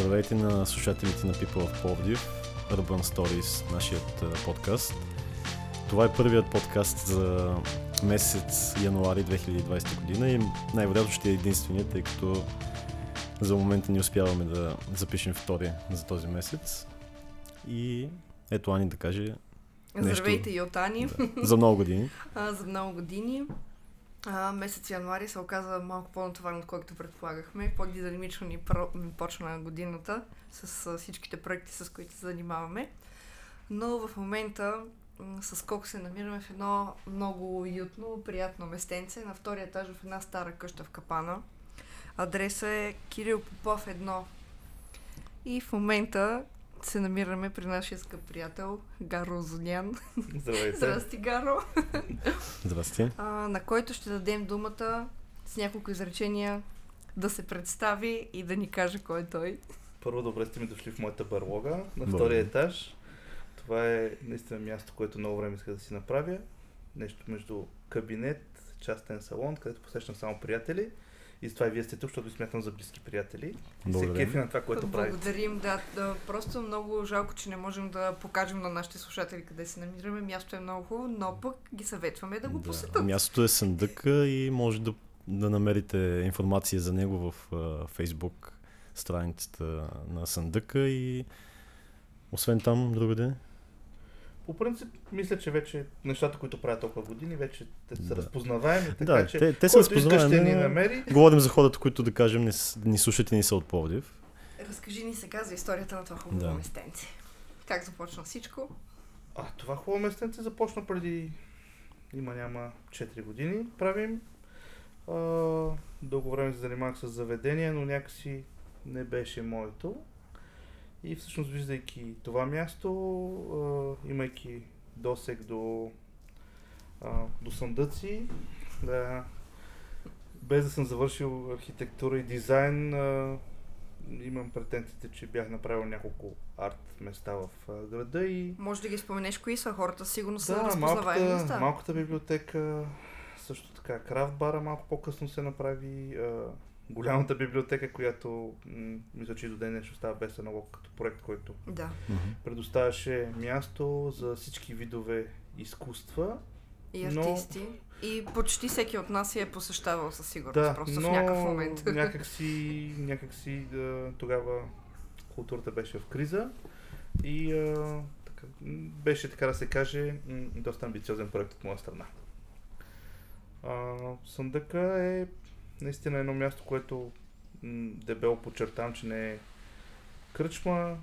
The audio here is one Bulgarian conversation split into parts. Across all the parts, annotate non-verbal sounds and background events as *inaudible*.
Здравейте на слушателите на People of Plovdiv, Urban Stories, нашият подкаст. Това е първият подкаст за месец януари 2020 година и най-вероятно ще е единственият, тъй като за момента не успяваме да запишем втори за този месец. И ето Ани да каже Здравейте и от Ани. Да, за много години. а, за много години. А, месец януари се оказа малко по-натоварен, отколкото предполагахме. По-динамично ни почна годината с а, всичките проекти, с които се занимаваме. Но в момента с Кок се намираме в едно много уютно, приятно местенце на втория етаж в една стара къща в Капана. Адреса е Кирил Попов 1. И в момента се намираме при нашия скъп приятел Гаро Зонян. Здравейте. Здрасти, Гаро. Здрасти. А, на който ще дадем думата с няколко изречения да се представи и да ни каже кой е той. Първо, добре сте ми дошли в моята барлога на втория етаж. Това е наистина място, което много време иска да си направя. Нещо между кабинет, частен салон, където посещам само приятели. И с това и вие сте тук, защото ви смятам за близки приятели. И се кефи на това, което правите. Благодарим, да, да. Просто много жалко, че не можем да покажем на нашите слушатели къде се намираме. Място е много хубаво, но пък ги съветваме да го посетят. Мястото е Съндъка и може да, да намерите информация за него в uh, Facebook страницата на Съндъка и освен там другаде. По принцип, мисля, че вече нещата, които правят толкова години, вече те са Да. разпознаваеми, така Да, че те, те са иска ще разпознаваеми. ни намери. Говорим за хората, които да кажем не, ни слушат и не са от Пловдив. Разкажи ни сега за историята на това хубаво Да. местенце. Как започна всичко? А, това хубаво местенце започна преди има няма 4 години. Правим. А, дълго време се занимавах с заведение, но някакси не беше моето. И всъщност, виждайки това място, а, имайки досег до, а, до съндъци, да, без да съм завършил архитектура и дизайн, а, имам претенциите, че бях направил няколко арт места в града и Може да ги споменеш кои са хората, сигурно са да, разпознаваеми малката, места. малката библиотека, също така крафт бара малко по-късно се направи, а, голямата библиотека, която м- мисля, че и до ден днешно става без едно като проект, който Да. предоставяше място за всички видове изкуства. И Но- артисти. И почти всеки от нас я е посещавал със сигурност, Да, просто но в някакъв момент. *laughs* някакси, някакси да, тогава културата беше в криза и а, така, беше, така да се каже, доста амбициозен проект от моя страна. А, съндъка е наистина едно място, което м, дебело подчертавам, че не е кръчма,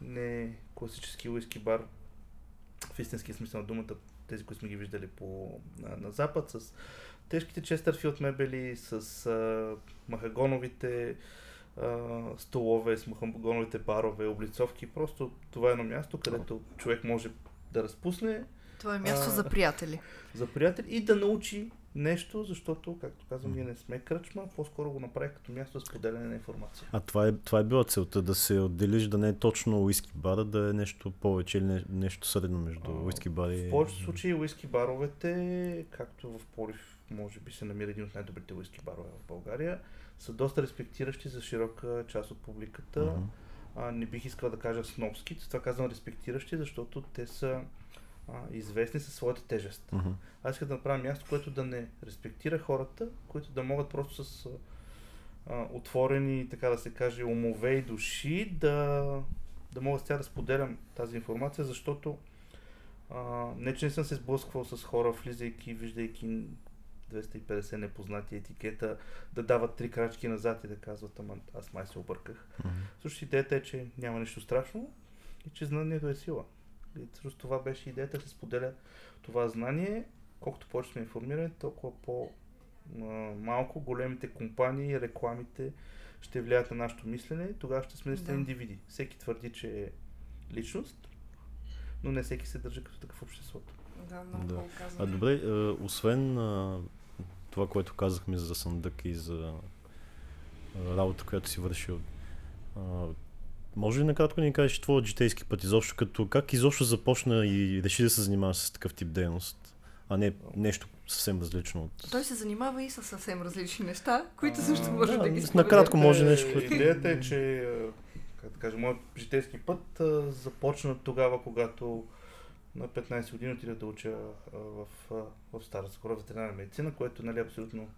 не е класически уиски бар в истински смисъл на думата, тези, които сме ги виждали по, на, на запад, с тежките Честърфилд мебели, с а, махагоновите а, столове, с махагоновите барове, облицовки. Просто това е едно място, където човек може да разпусне Това е място А, за приятели. за приятели и да научи нещо, защото, както казвам, ние не сме кръчма, по-скоро го направих като място за споделяне на информация. А това е, това е била целта, да се отделиш да не е точно уиски бара, да е нещо повече или не, нещо средно между А, уиски бар и... В повечето случаи уиски баровете, както в Полив, може би се намира един от най-добрите уиски барове в България, са доста респектиращи за широка част от публиката. А, не бих искал да кажа снобски, това казвам респектиращи, защото те са а, известни със своята тежест. Мгм. Аз искам да направя място, което да не респектира хората, които да могат просто с а, отворени, така да се каже, умове и души да, да мога с тях да споделям тази информация, защото а, не, че не съм се сблъсквал с хора, влизайки, виждайки 250 непознати етикета, да дават три крачки назад и да казват, ама аз май се обърках. Мгм. Също идеята е, че няма нищо страшно и че знанието е сила. И всъщност това беше идеята да се споделя това знание. Колкото повече сме информирани, толкова по а, малко големите компании, рекламите ще влияят на нашето мислене. Тогава ще сме наистина Да. индивиди. Всеки твърди, че е личност, но не всеки се държи като такъв в обществото. Да, много Да. А добре, е, освен това, което казахме за съндък и за работа, която си вършил, може ли накратко да ни кажеш твоят житейски път изобщо, като как изобщо започна и реши да се занимаваш с такъв тип дейност, а не нещо съвсем различно от... Той се занимава и с съвсем различни неща, които също може да, да ги споделя. накратко може е- нещо, което- Идеята е, че а, кажа, моят житейски път а, започна тогава, когато на 15 години отидах да уча а, в, а, в Стара Загора ветеринарна медицина, което нали, абсолютно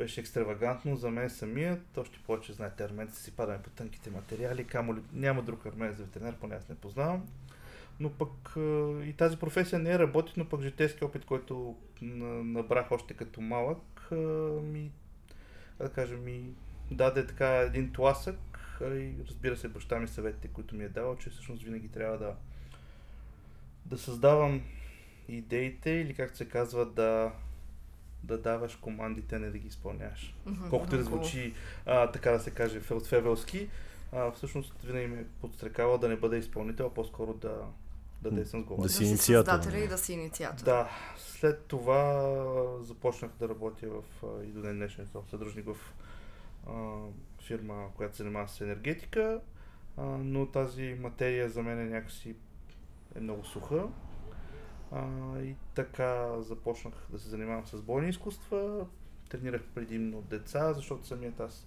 беше екстравагантно за мен самият. Още повече, знаете, арменците си падаме по тънките материали, камо ли, няма друг армен за ветеринар, поне аз не познавам. Но пък и тази професия не е работи, но пък житейски опит, който на- набрах още като малък, ми, да кажа, ми даде така един тласък и разбира се, баща ми съветите, които ми е давал, че всъщност винаги трябва да, да създавам идеите или както се казва да, да даваш командите, не да ги изпълняваш. Мгм, Колкото и да звучи, а, така да се каже, фелтфевелски, а, всъщност винаги ме е подстрекава да не бъда изпълнител, а по-скоро да, да действам с глава. Да Да си си инициатор, създателя нали? и да си инициатор. Да, след това започнах да работя в, и до ден днешен съм съдружник в а, фирма, която се занимава с енергетика, а, но тази материя за мен е някакси е много суха. А, и така започнах да се занимавам с бойни изкуства. Тренирах предимно деца, защото самият аз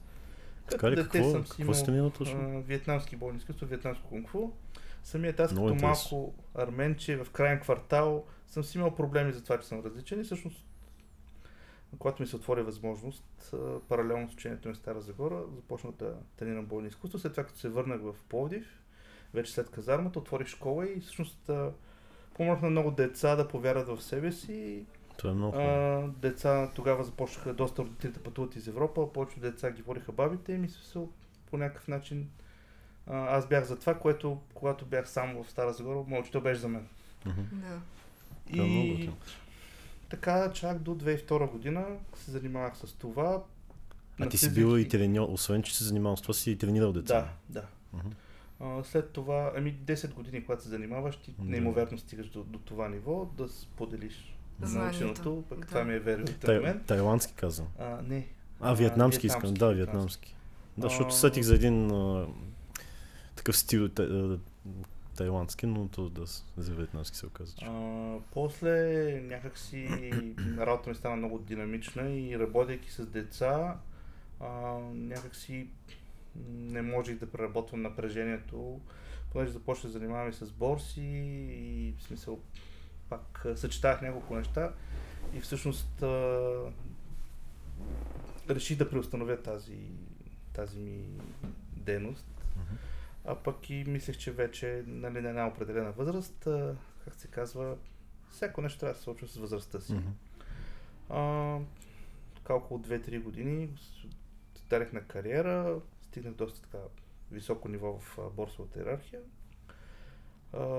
Така ли, какво, съм си какво имал, а, вьетнамски бойни изкуства, вьетнамско кунг-фу. Самият аз Много като малко арменче в крайен квартал съм си имал проблеми за това, че съм различен и всъщност когато ми се отвори възможност, паралелно с учението ми в Стара Загора, започнах да тренирам бойни изкуства. След това, като се върнах в Пловдив, вече след казармата, отворих школа и всъщност помогнах на много деца да повярват в себе си. Това е много. А, деца тогава започнаха доста родители да пътуват из Европа, повечето деца ги водиха бабите им и смисъл по някакъв начин а, аз бях за това, което когато бях сам в Стара Загора, учител беше за мен. Да. Е И така, чак до 2002 година се занимавах с това. А ти си бил и треньор, освен че се занимавал с това, си и тренирал деца. Да, да. Мгм. А, след това, ами 10 години, когато се занимаваш, ти Да. неимоверно стигаш до, до това ниво, да споделиш Знанието. наученото, пък Да. това ми е верен Тай, момент. тайландски каза. А, не. А, вьетнамски искам. Да, вьетнамски. Да, защото сетих за един а, такъв стил тайландски, но то да, за вьетнамски се оказа. че- А, после някакси *clears throat* работа ми стана много динамична и работейки с деца, а, някакси не можех да преработвам напрежението, понеже започнах да занимавам и с борси и в смисъл пак а, съчетавах няколко неща и всъщност а, реших да преустановя тази, тази ми дейност. Мгм. А пък и мислех, че вече нали, на една определена възраст, а, как се казва, всяко нещо трябва да се случва с възрастта си. Мгм. А, така около 2-3 години дарих на кариера, стигнах доста така високо ниво в борсовата иерархия.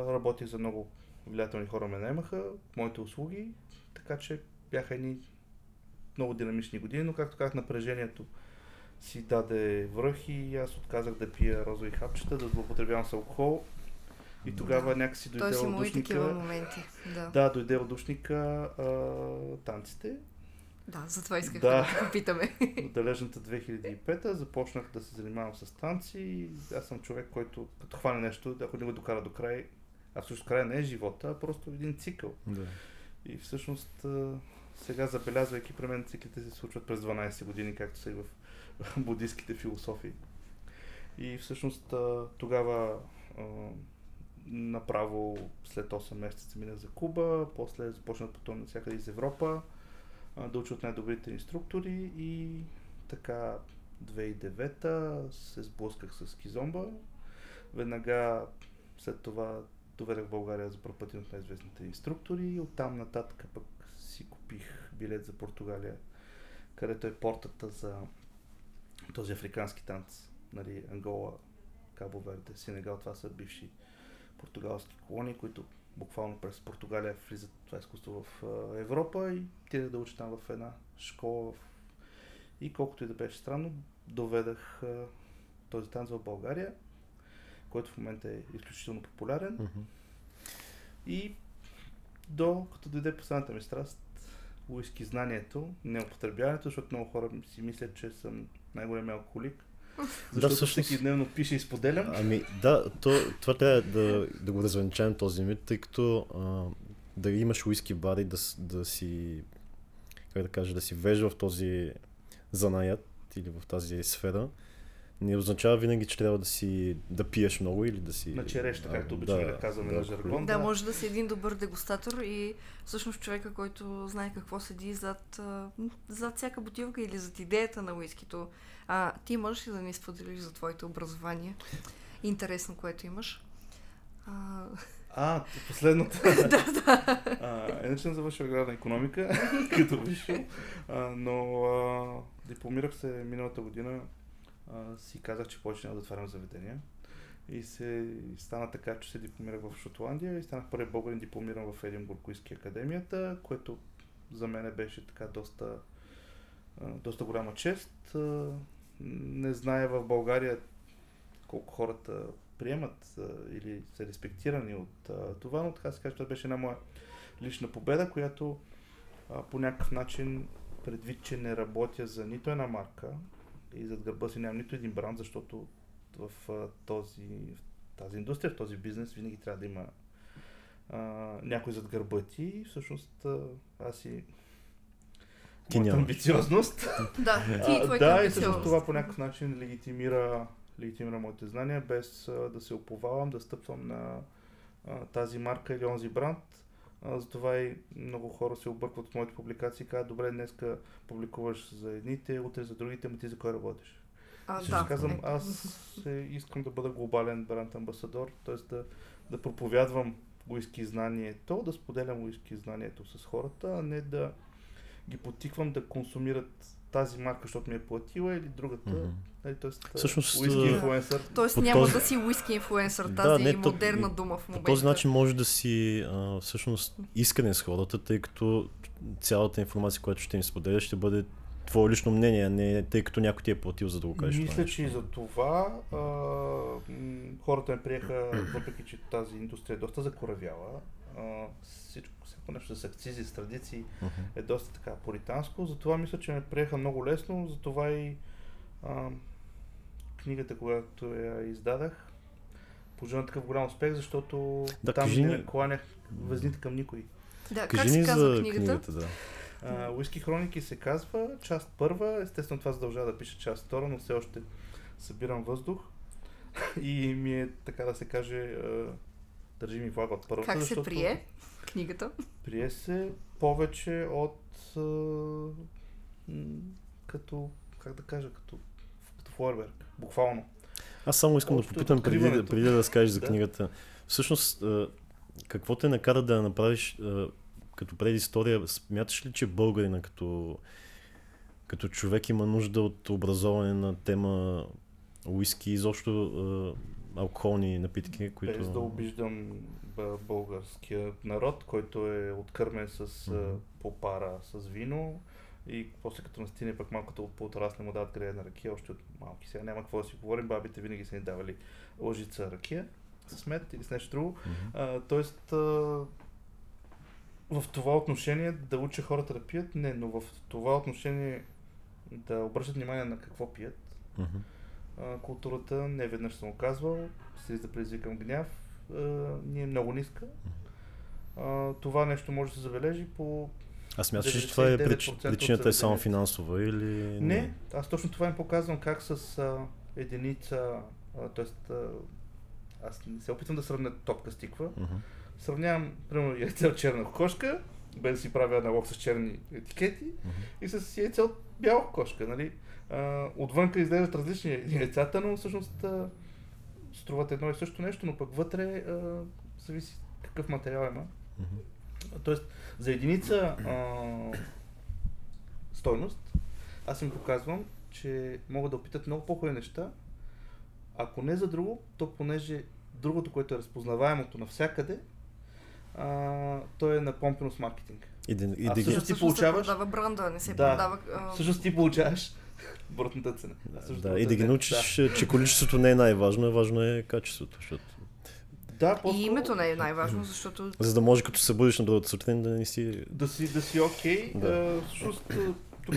Работих за много влиятелни хора, ме наемаха, моите услуги, така че бяха едни много динамични години, но както казах, напрежението си даде връх и аз отказах да пия розови хапчета, да злоупотребявам с алкохол. И тогава Да. някакси дойде Той си и такива моменти. Да. Да, дойде от душника а, танците. Да, затова исках Да. да, попитаме. *laughs* Далечната 2005 започнах да се занимавам с танци. Аз съм човек, който като хване нещо, ако не го докара до край, а всъщност края не е живота, а просто един цикъл. Да. И всъщност сега забелязвайки при мен циклите се случват през 12 години, както са и в *laughs* буддийските философии. И всъщност тогава направо след 8 месеца минах за Куба, после започнах да пътувам навсякъде из Европа, да уча от най-добрите инструктори и така 2009 се сблъсках с Кизомба. Веднага след това доведах България за първ път от най-известните инструктори и оттам нататък пък си купих билет за Португалия, където е портата за този африкански танц, нали, Ангола, Кабо Верде, Сенегал, това са бивши португалски колонии, които буквално през Португалия влизат това изкуство в Европа и отидах да уча там в една школа и колкото и да беше странно, доведах този танц в България, който в момента е изключително популярен и до като дойде последната ми страст, уиски знанието, не употребяването, защото много хора си мислят, че съм най-големия алкохолик. Защото всъщност- всеки дневно пише и споделям. Ами да, то, това трябва да, да го развенчаем този мит, тъй като а, да имаш уиски бар и да, да си, как да кажа, да си вежа в този занаят или в тази сфера, не означава винаги, че трябва да си да пиеш много или да си... На череща, а, както обичаме да, казваме на жаргон. Да, може да си един добър дегустатор и всъщност човека, който знае какво седи зад, зад всяка бутилка или зад идеята на уискито. А, ти можеш ли да ни споделиш за твоето образование? Интересно, което имаш. А, а последното. *laughs* да, да. Иначе съм завършил аграрна економика, *laughs* като висше, но а, дипломирах се миналата година. Си казах, че повече няма да отварям заведения. И се стана така, че се дипломирах в Шотландия и станах първи българин дипломиран в Единбург Уиски академията, което за мен беше така доста, доста голяма чест. Не зная в България колко хората приемат или са респектирани от това, но така се каже, това беше една моя лична победа, която по някакъв начин предвид, че не работя за нито една марка и зад гърба си нямам нито един бранд, защото в, а, този, в тази индустрия, в този бизнес винаги трябва да има а, някой зад гърба ти и всъщност а, аз и ти моята амбициозност. да, *laughs* ти и Да, и всъщност това по някакъв начин легитимира легитимира моите знания, без а, да се оповавам, да стъпвам на а, тази марка или онзи бранд. А, затова и много хора се объркват от моите публикации и казват, добре, днеска публикуваш за едните, утре за другите, но ти за кой работиш? А, да. казвам, аз искам да бъда глобален бранд амбасадор, т.е. Да, да проповядвам уиски знанието, да споделям уиски знанието с хората, а не да ги потиквам да консумират тази марка, защото ми е платила или другата. Mm-hmm. Нали, тоест, Всъщност, уиски инфлуенсър. Тоест няма този... да си уиски инфлуенсър, тази да, не, модерна то, дума в момента. По този начин може да си а, всъщност искане с хората, тъй като цялата информация, която ще им споделя, ще бъде твое лично мнение, не тъй като някой ти е платил за да го кажеш. Мисля, че и за това а, хората ме приеха, *clears throat* въпреки че тази индустрия е доста закоравяла. А, всичко, всяко нещо с акцизи, с традиции uh-huh. е доста така поританско. Затова мисля, че ме приеха много лесно. Затова и а, книгата, когато я издадах, пожелавам такъв голям успех, защото да, там кажи... не кланях везните към никой. Да, кажи как се казва книгата? книгата да. Уиски хроники се казва, част първа, естествено това задължава да пише част втора, но все още събирам въздух *laughs* и ми е, така да се каже, държи ми влага от първата. Как се прие книгата? Прие се повече от като, как да кажа, като, като фойерверк, буквално. Аз само искам Общо да попитам, преди, да, преди да разкажеш за да. книгата. Всъщност, какво те накара да направиш като предистория? Смяташ ли, че българина като, като човек има нужда от образование на тема уиски и изобщо алкохолни напитки, които... Без да обиждам българския народ, който е откърмен с mm-hmm. попара с вино и после като настине пък малко като по-отрасне му дават грея на ракия, още от малки. Сега няма какво да си говорим, бабите винаги са ни давали лъжица ракия с мед или с нещо друго. Mm-hmm. А, тоест, а, в това отношение да уча хората да пият, не, но в това отношение да обръщат внимание на какво пият. Mm-hmm. А, културата не веднъж съм оказвал, се да предизвикам гняв, а, ни е много ниска. А, това нещо може да се забележи по аз смяташ, че това е причината е само финансова или... Не, аз точно това им показвам как с а, единица, т.е. аз не се опитвам да сравня топка с тиква. Uh-huh. Сравнявам, примерно, яйце от черна кокошка, без да си правя аналог с черни етикети, uh-huh. и с яйце от бяла кокошка, нали? А, отвънка изглеждат различни яйцата, но всъщност а, струват едно и също нещо, но пък вътре а, зависи какъв материал има. Uh-huh. Тоест, за единица а, стойност, аз им показвам, че могат да опитат много по-хубави неща. Ако не за друго, то понеже другото, което е разпознаваемото навсякъде, а, то е на помпеност маркетинг. И, да, и а всъщност ти получаваш... се продава бранда, не се да, продава... А... Всъщност ти получаваш *laughs* брутната цена. Да, да, и да ги научиш, да. че количеството не е най-важно, важно е качеството. Защото... Да, и името не е най-важно, защото... За да може като се бъдеш на другата сутрин да не си... Да си, да си окей. Okay. Да. всъщност, тук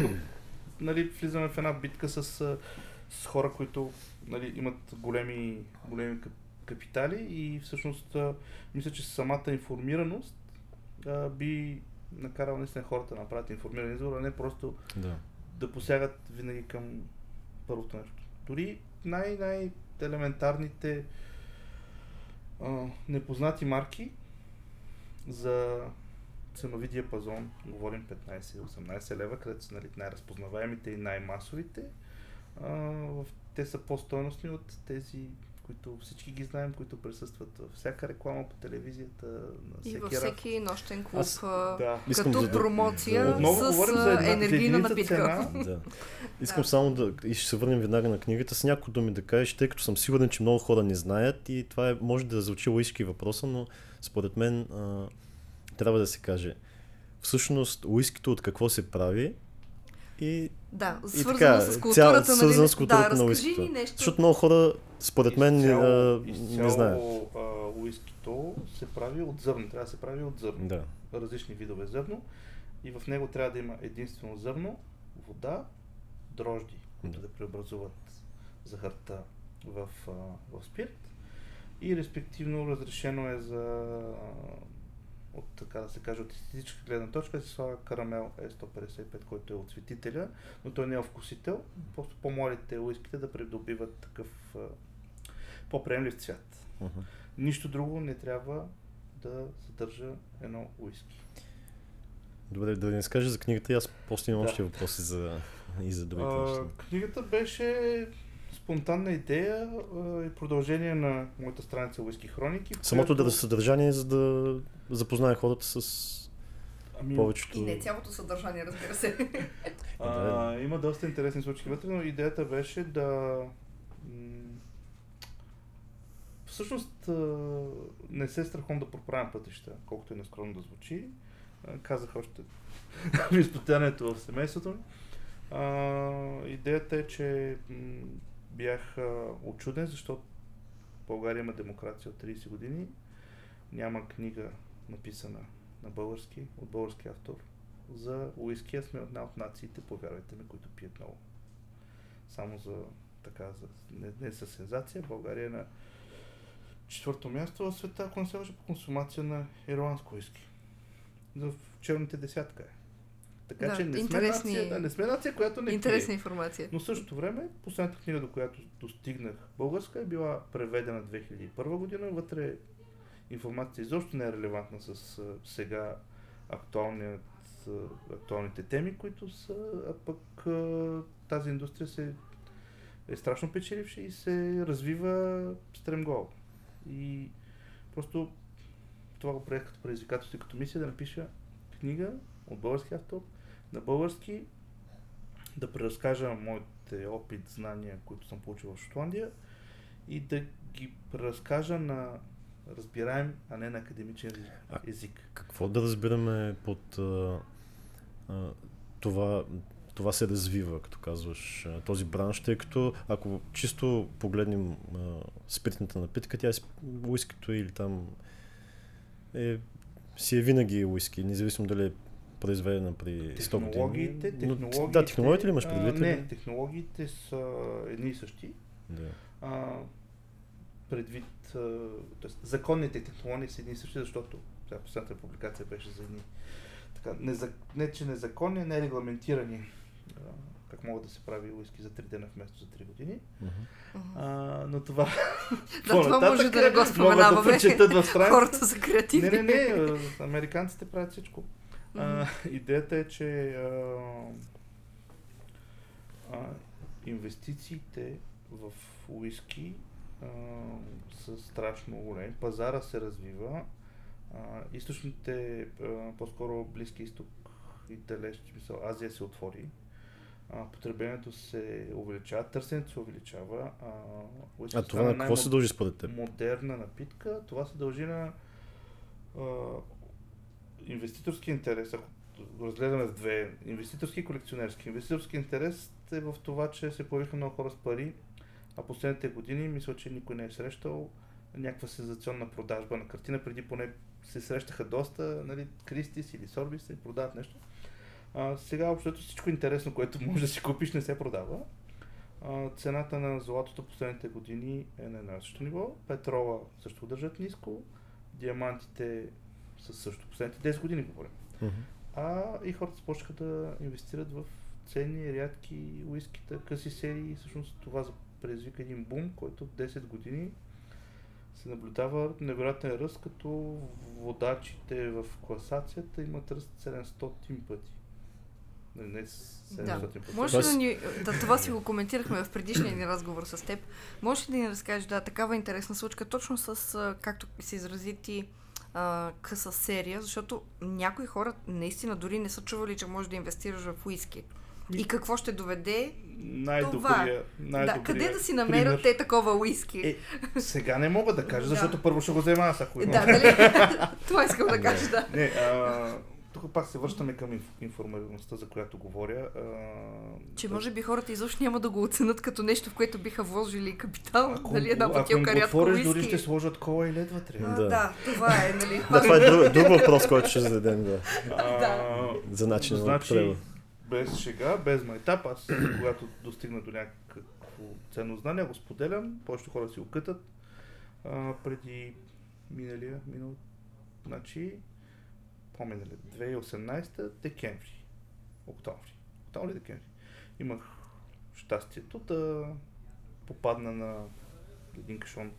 нали, влизаме в една битка с, с хора, които нали, имат големи, големи капитали и всъщност мисля, че самата информираност би накарал наистина хората да направят информиран избор, а не просто да, да посягат винаги към първото нещо. Дори най-най-елементарните а, непознати марки за ценови диапазон, говорим 15-18 лева, където са нали, най-разпознаваемите и най-масовите, а, те са по-стойностни от тези които всички ги знаем, които присъстват във всяка реклама по телевизията, на всеки И във всеки нощен клуб, Аз- Да. Искам като да- промоция да- Отново с за една енергийна напитка. цена. *laughs* Да. Искам Да. само да. И ще се върнем веднага на книгата с някои думи да кажеш, тъй като съм сигурен, че много хора не знаят и това е, може да звучи лоишки въпроса, но според мен а, трябва да се каже. Всъщност, уискито от какво се прави и, Да, и свързано така, с цял, културата, свързано нали? с културата да, на разкажи уискито. ни нещо. Защото много хора, според мен, Изцяло- а, не изцяло, знаят. а, уискито се прави от зърно. Трябва да се прави от зърно. Да. Различни видове зърно. И в него трябва да има единствено зърно, вода, дрожди, които Да. да преобразуват захарта в, в спирт. И респективно разрешено е за от така да се каже, от естетическа гледна точка се слага карамел E155, който е от светителя, но той не е вкусител. Просто по-младите уиските да придобиват такъв а, по-приемлив цвят. Мгм. Нищо друго не трябва да съдържа едно уиски. Добре, да не скажа за книгата, и аз после имам Да. още въпроси за, и за другите неща. книгата беше спонтанна идея и продължение на моята страница Уиски Хроники. Самото която- да съдържание, за да запознае хората с Ами, повечето... И не цялото съдържание, разбира се. *laughs* А, има доста интересни случки вътре, но идеята беше да... Всъщност не се страхувам да проправям пътища, колкото и нескромно да звучи. Казах още *laughs* в изпитанието в семейството ми. А, идеята е, че бях очуден, защото България има демокрация от 30 години. Няма книга написана на български, от български автор за уиски, а сме една от нациите, повярвайте ми, които пият много. Само за така, за, не, не със сензация, България е на четвърто място в света, ако не се по консумация на ирландско уиски. В черните десятка е. Така Да, че не сме, нация, да, не сме нация, която не Интересна пие. информация. Но в същото време, последната книга, до която достигнах българска, е била преведена 2001 година. Вътре информацията изобщо не е релевантна с сега актуалният, актуалните теми, които са, а пък тази индустрия се е страшно печеливша и се развива стремглаво. И просто това го приех като предизвикателство и като мисия да напиша книга от български автор, на български, да преразкажа моите опит, знания, които съм получил в Шотландия и да ги преразкажа на разбираем, а не на академичен А- език. Какво да разбираме под а, а, това, това се развива, като казваш, този бранш, тъй като ако чисто погледнем а, спиртната напитка, тя е уискито или там е, си е винаги уиски, независимо дали е произведена при 100 години. Технологиите, Но- да, технологиите ли имаш а, предвид? Не, технологиите са едни и същи. Да. А, предвид, тоест, законните технологии са едни и същи, защото сега последната публикация беше за едни така, незак... не че незаконни, не регламентирани а, как могат да се прави уиски за 3 дена вместо за 3 години. Мгм. А, но това... *laughs* Да, това може да не го да споменаваме. в страница. Хората са креативни. Не, не, не, американците правят всичко. А, идеята е, че а, а, инвестициите в уиски а, са страшно големи. Пазара се развива. А, източните, а, по-скоро Близки изток и далеч, в смисъл, Азия се отвори. А, потреблението се увеличава, търсенето се увеличава. А, уиски А това на какво се дължи според теб? модерна напитка. Това се дължи на а, инвеститорски интерес. Ако го разгледаме в две, инвеститорски и колекционерски. Инвеститорски интерес е в това, че се появиха много хора с пари, а последните години мисля, че никой не е срещал някаква сензационна продажба на картина. Преди поне се срещаха доста, нали, Кристис или Сорбис и продават нещо. А, сега общото всичко интересно, което може да си купиш, не се продава. А, цената на златото последните години е на едно ниво. Петрола също държат ниско. Диамантите са също последните 10 години говорим. Мгм. А и хората започнаха да инвестират в ценни, рядки уискита, къси серии. Всъщност това за- предизвика един бум, който 10 години се наблюдава невероятен ръст, като водачите в класацията имат ръст 700 пъти. Не, не 700 Да. пъти. Може да ни... Да, това си го коментирахме в предишния ни разговор с теб. Може ли да ни разкажеш, да, такава интересна случка, точно с, както се изрази ти, а, къса серия, защото някои хора наистина дори не са чували, че можеш да инвестираш в уиски. И какво ще доведе? Най-добрия, Да, най-добрия къде да си намерят пример. те такова уиски? Е, сега не мога да кажа, Да. защото първо ще го взема аз, ако има. да, дали? *laughs* това искам да кажа, да. Не, а, тук пак се връщаме към инф- информираността, за която говоря. А, Че може би хората изобщо няма да го оценят като нещо, в което биха вложили капитал. ако, нали, една ако им бутилка го рядко отвориш, дори ще сложат кола и лед вътре. А, Да. да. това е, нали? Да, това е друг, друг въпрос, който ще зададем *laughs* да, А, за начина на значи, употреба. без шега, без майтап, аз когато достигна до някакво ценно знание, го споделям, повечето хора си го кътат. А, преди миналия, минал, значи, помня ли, 2018 декември, октомври, октомври, декември, имах щастието да попадна на един кашон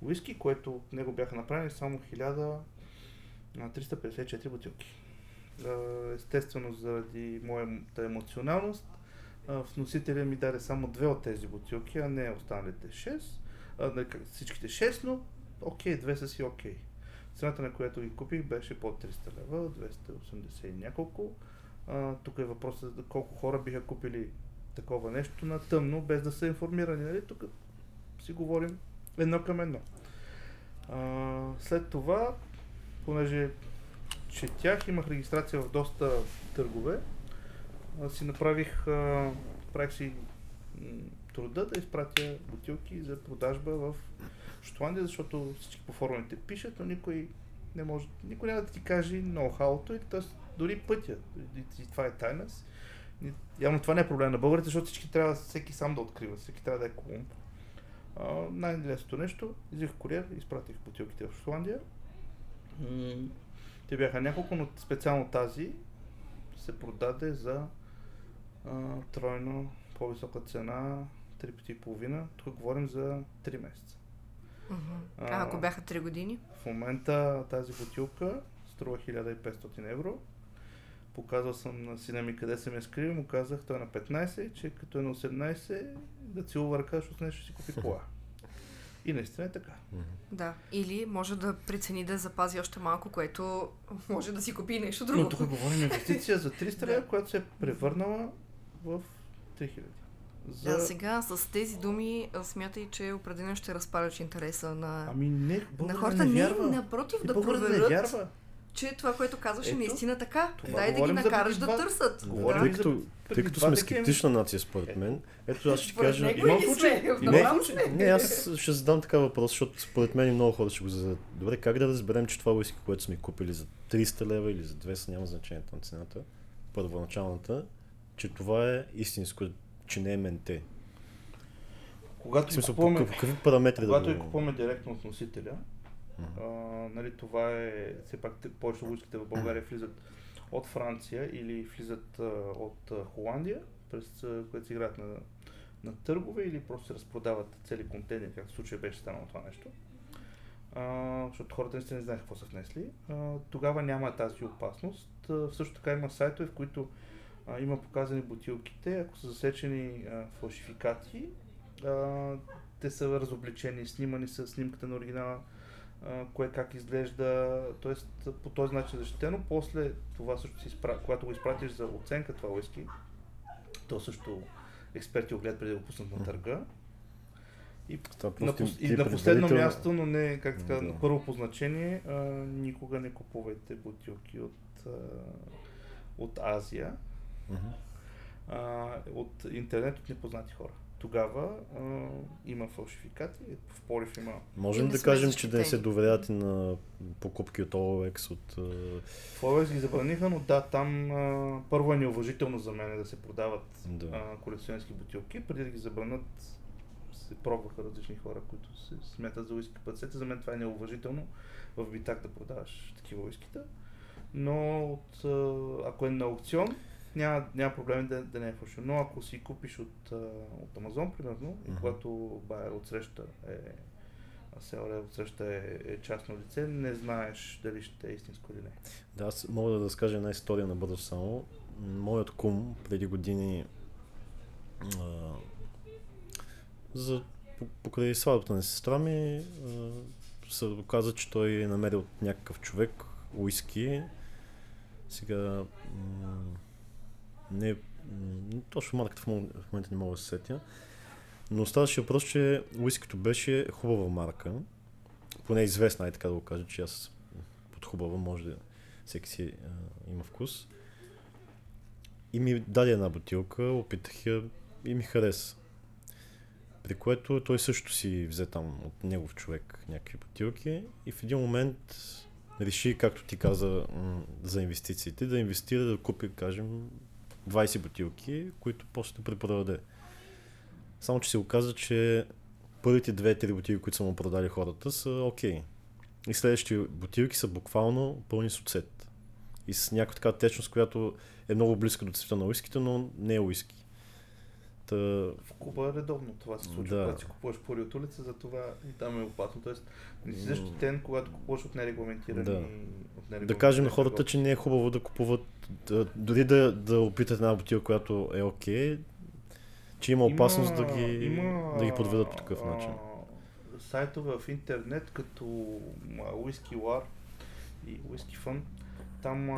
уиски, което от него бяха направени само 1354 бутилки. Естествено, заради моята емоционалност, вносителя ми даде само две от тези бутилки, а не останалите 6. А, не, как- всичките 6, но окей, две са си окей. Цената, на която ги купих, беше под 300 лева, 280 и няколко. А, тук е въпросът за колко хора биха купили такова нещо на тъмно, без да са информирани. Нали? Тук си говорим едно към едно. А, след това, понеже четях, имах регистрация в доста търгове, а, си направих, а, правих си труда да изпратя бутилки за продажба в Шотландия, защото всички по форумите пишат, но никой не може, никой няма да ти каже ноу-хауто и т.е. дори пътя. И, и това е тайна. Явно това не е проблем на българите, защото всички трябва всеки сам да открива, всеки трябва да е колумб. А, най-лесното нещо, взех куриер, изпратих бутилките в Шотландия. М, Те бяха няколко, но специално тази се продаде за а, тройно по-висока цена, три пъти и половина. Тук говорим за 3 месеца. А, А, ако бяха 3 години? В момента тази бутилка струва 1500 евро. Показал съм на сина ми къде се ме скрил, му казах, той е на 15, че като е на 18, да целува ръка, защото ще си купи кола. *laughs* И наистина е така. Да. Или може да прецени да запази още малко, което може да си купи нещо друго. Но тук говорим инвестиция за 300 лева, *laughs* която се е превърнала в 3000. За... Да, сега с тези думи а, смятай, че определено ще разпаляш интереса на, Ами не, на хората. не Не, вярва. напротив, И да не проверят, вярва. че това, което казваш е наистина така. това Дай да ги накараш да търсят. Говорим Тъй като, тъй като сме декември. скептична нация, според мен, ето аз ще кажа... него Има и случай. Не, аз ще задам така въпрос, защото според мен и много хора ще го зададат. Добре, как да разберем, че това уиски, което сме купили за 300 лева или за 200, няма значението на цената, първоначалната, че това е истинско, че не е менте. Когато смисъл, по купуваме, какъв- какви параметри когато да го... купуваме директно от носителя, Мгм. а, нали, това е, все пак повечето войските в България влизат от Франция или влизат а, от а, Холандия, през а, което се играят на, на търгове или просто се разпродават цели контейнери, както в случая беше станало това нещо. А, защото хората наистина не знаят какво са внесли. А, тогава няма тази опасност. А, също така има сайтове, в които а, има показани бутилките. Ако са засечени а, фалшификати, а, те са разобличени, снимани са снимката на оригинала, а, кое как изглежда, т.е. по този начин е защитено. После това също си изпра... когато го изпратиш за оценка това уиски, то също експерти го гледат преди да го пуснат на търга. И на, пос... и на последно място, но не, как така, Да. на първо по значение, а, никога не купувайте бутилки от, а, от Азия, А, от интернет, от непознати хора. Тогава а, има фалшификати, в Полив има Можем да сме кажем, че да не се защитени. доверят и на покупки от OLX, от... а, Флорес ги забраниха, но да, там а, първо е неуважително за мен да се продават Да. а, колекционерски бутилки. Преди да ги забранят, се пробваха различни хора, които се смятат за уиски пъцете. За мен това е неуважително в битак да продаваш такива уискита. Но от, ако е на аукцион, няма, няма проблем да, да не е фалшиво. Но ако си купиш от, от Амазон, примерно, и когато байер отсреща е селер отсреща е, е частно лице, не знаеш дали ще е истинско или не. Да, аз мога да разкажа една история на бързо само. Моят кум преди години а, за, по- покрай сватбата на сестра ми а, се оказа, че той е намерил някакъв човек уиски. Сега м- не, точно марката в, мом- в момента не мога да се сетя. Но ставаше въпрос, че уискито беше хубава марка. Поне известна, и така да го кажа, че аз под хубава може да всеки си а, има вкус. И ми даде една бутилка, опитах я и ми хареса. При което той също си взе там от негов човек някакви бутилки и в един момент реши, както ти каза, за инвестициите, да инвестира, да купи, кажем, 20 бутилки, които после да препродаде. Само, че се оказа, че първите 2-3 бутилки, които са му продали хората, са окей. И следващите бутилки са буквално пълни с оцет. И с някаква така течност, която е много близка до цвета на уиските, но не е уиски. Та, В Куба редовно това се случва, Да. когато си купуваш пори от улица, затова и там е опасно. Тоест, не си защитен, когато купуваш от нерегламентирани... Да. От да кажем на хората, че не е хубаво да купуват, да, дори да, да опитат една бутилка, която е окей, че има опасност да, ги, да ги подведат по такъв начин. Сайтове в интернет, като Whisky War и Whisky Fun, там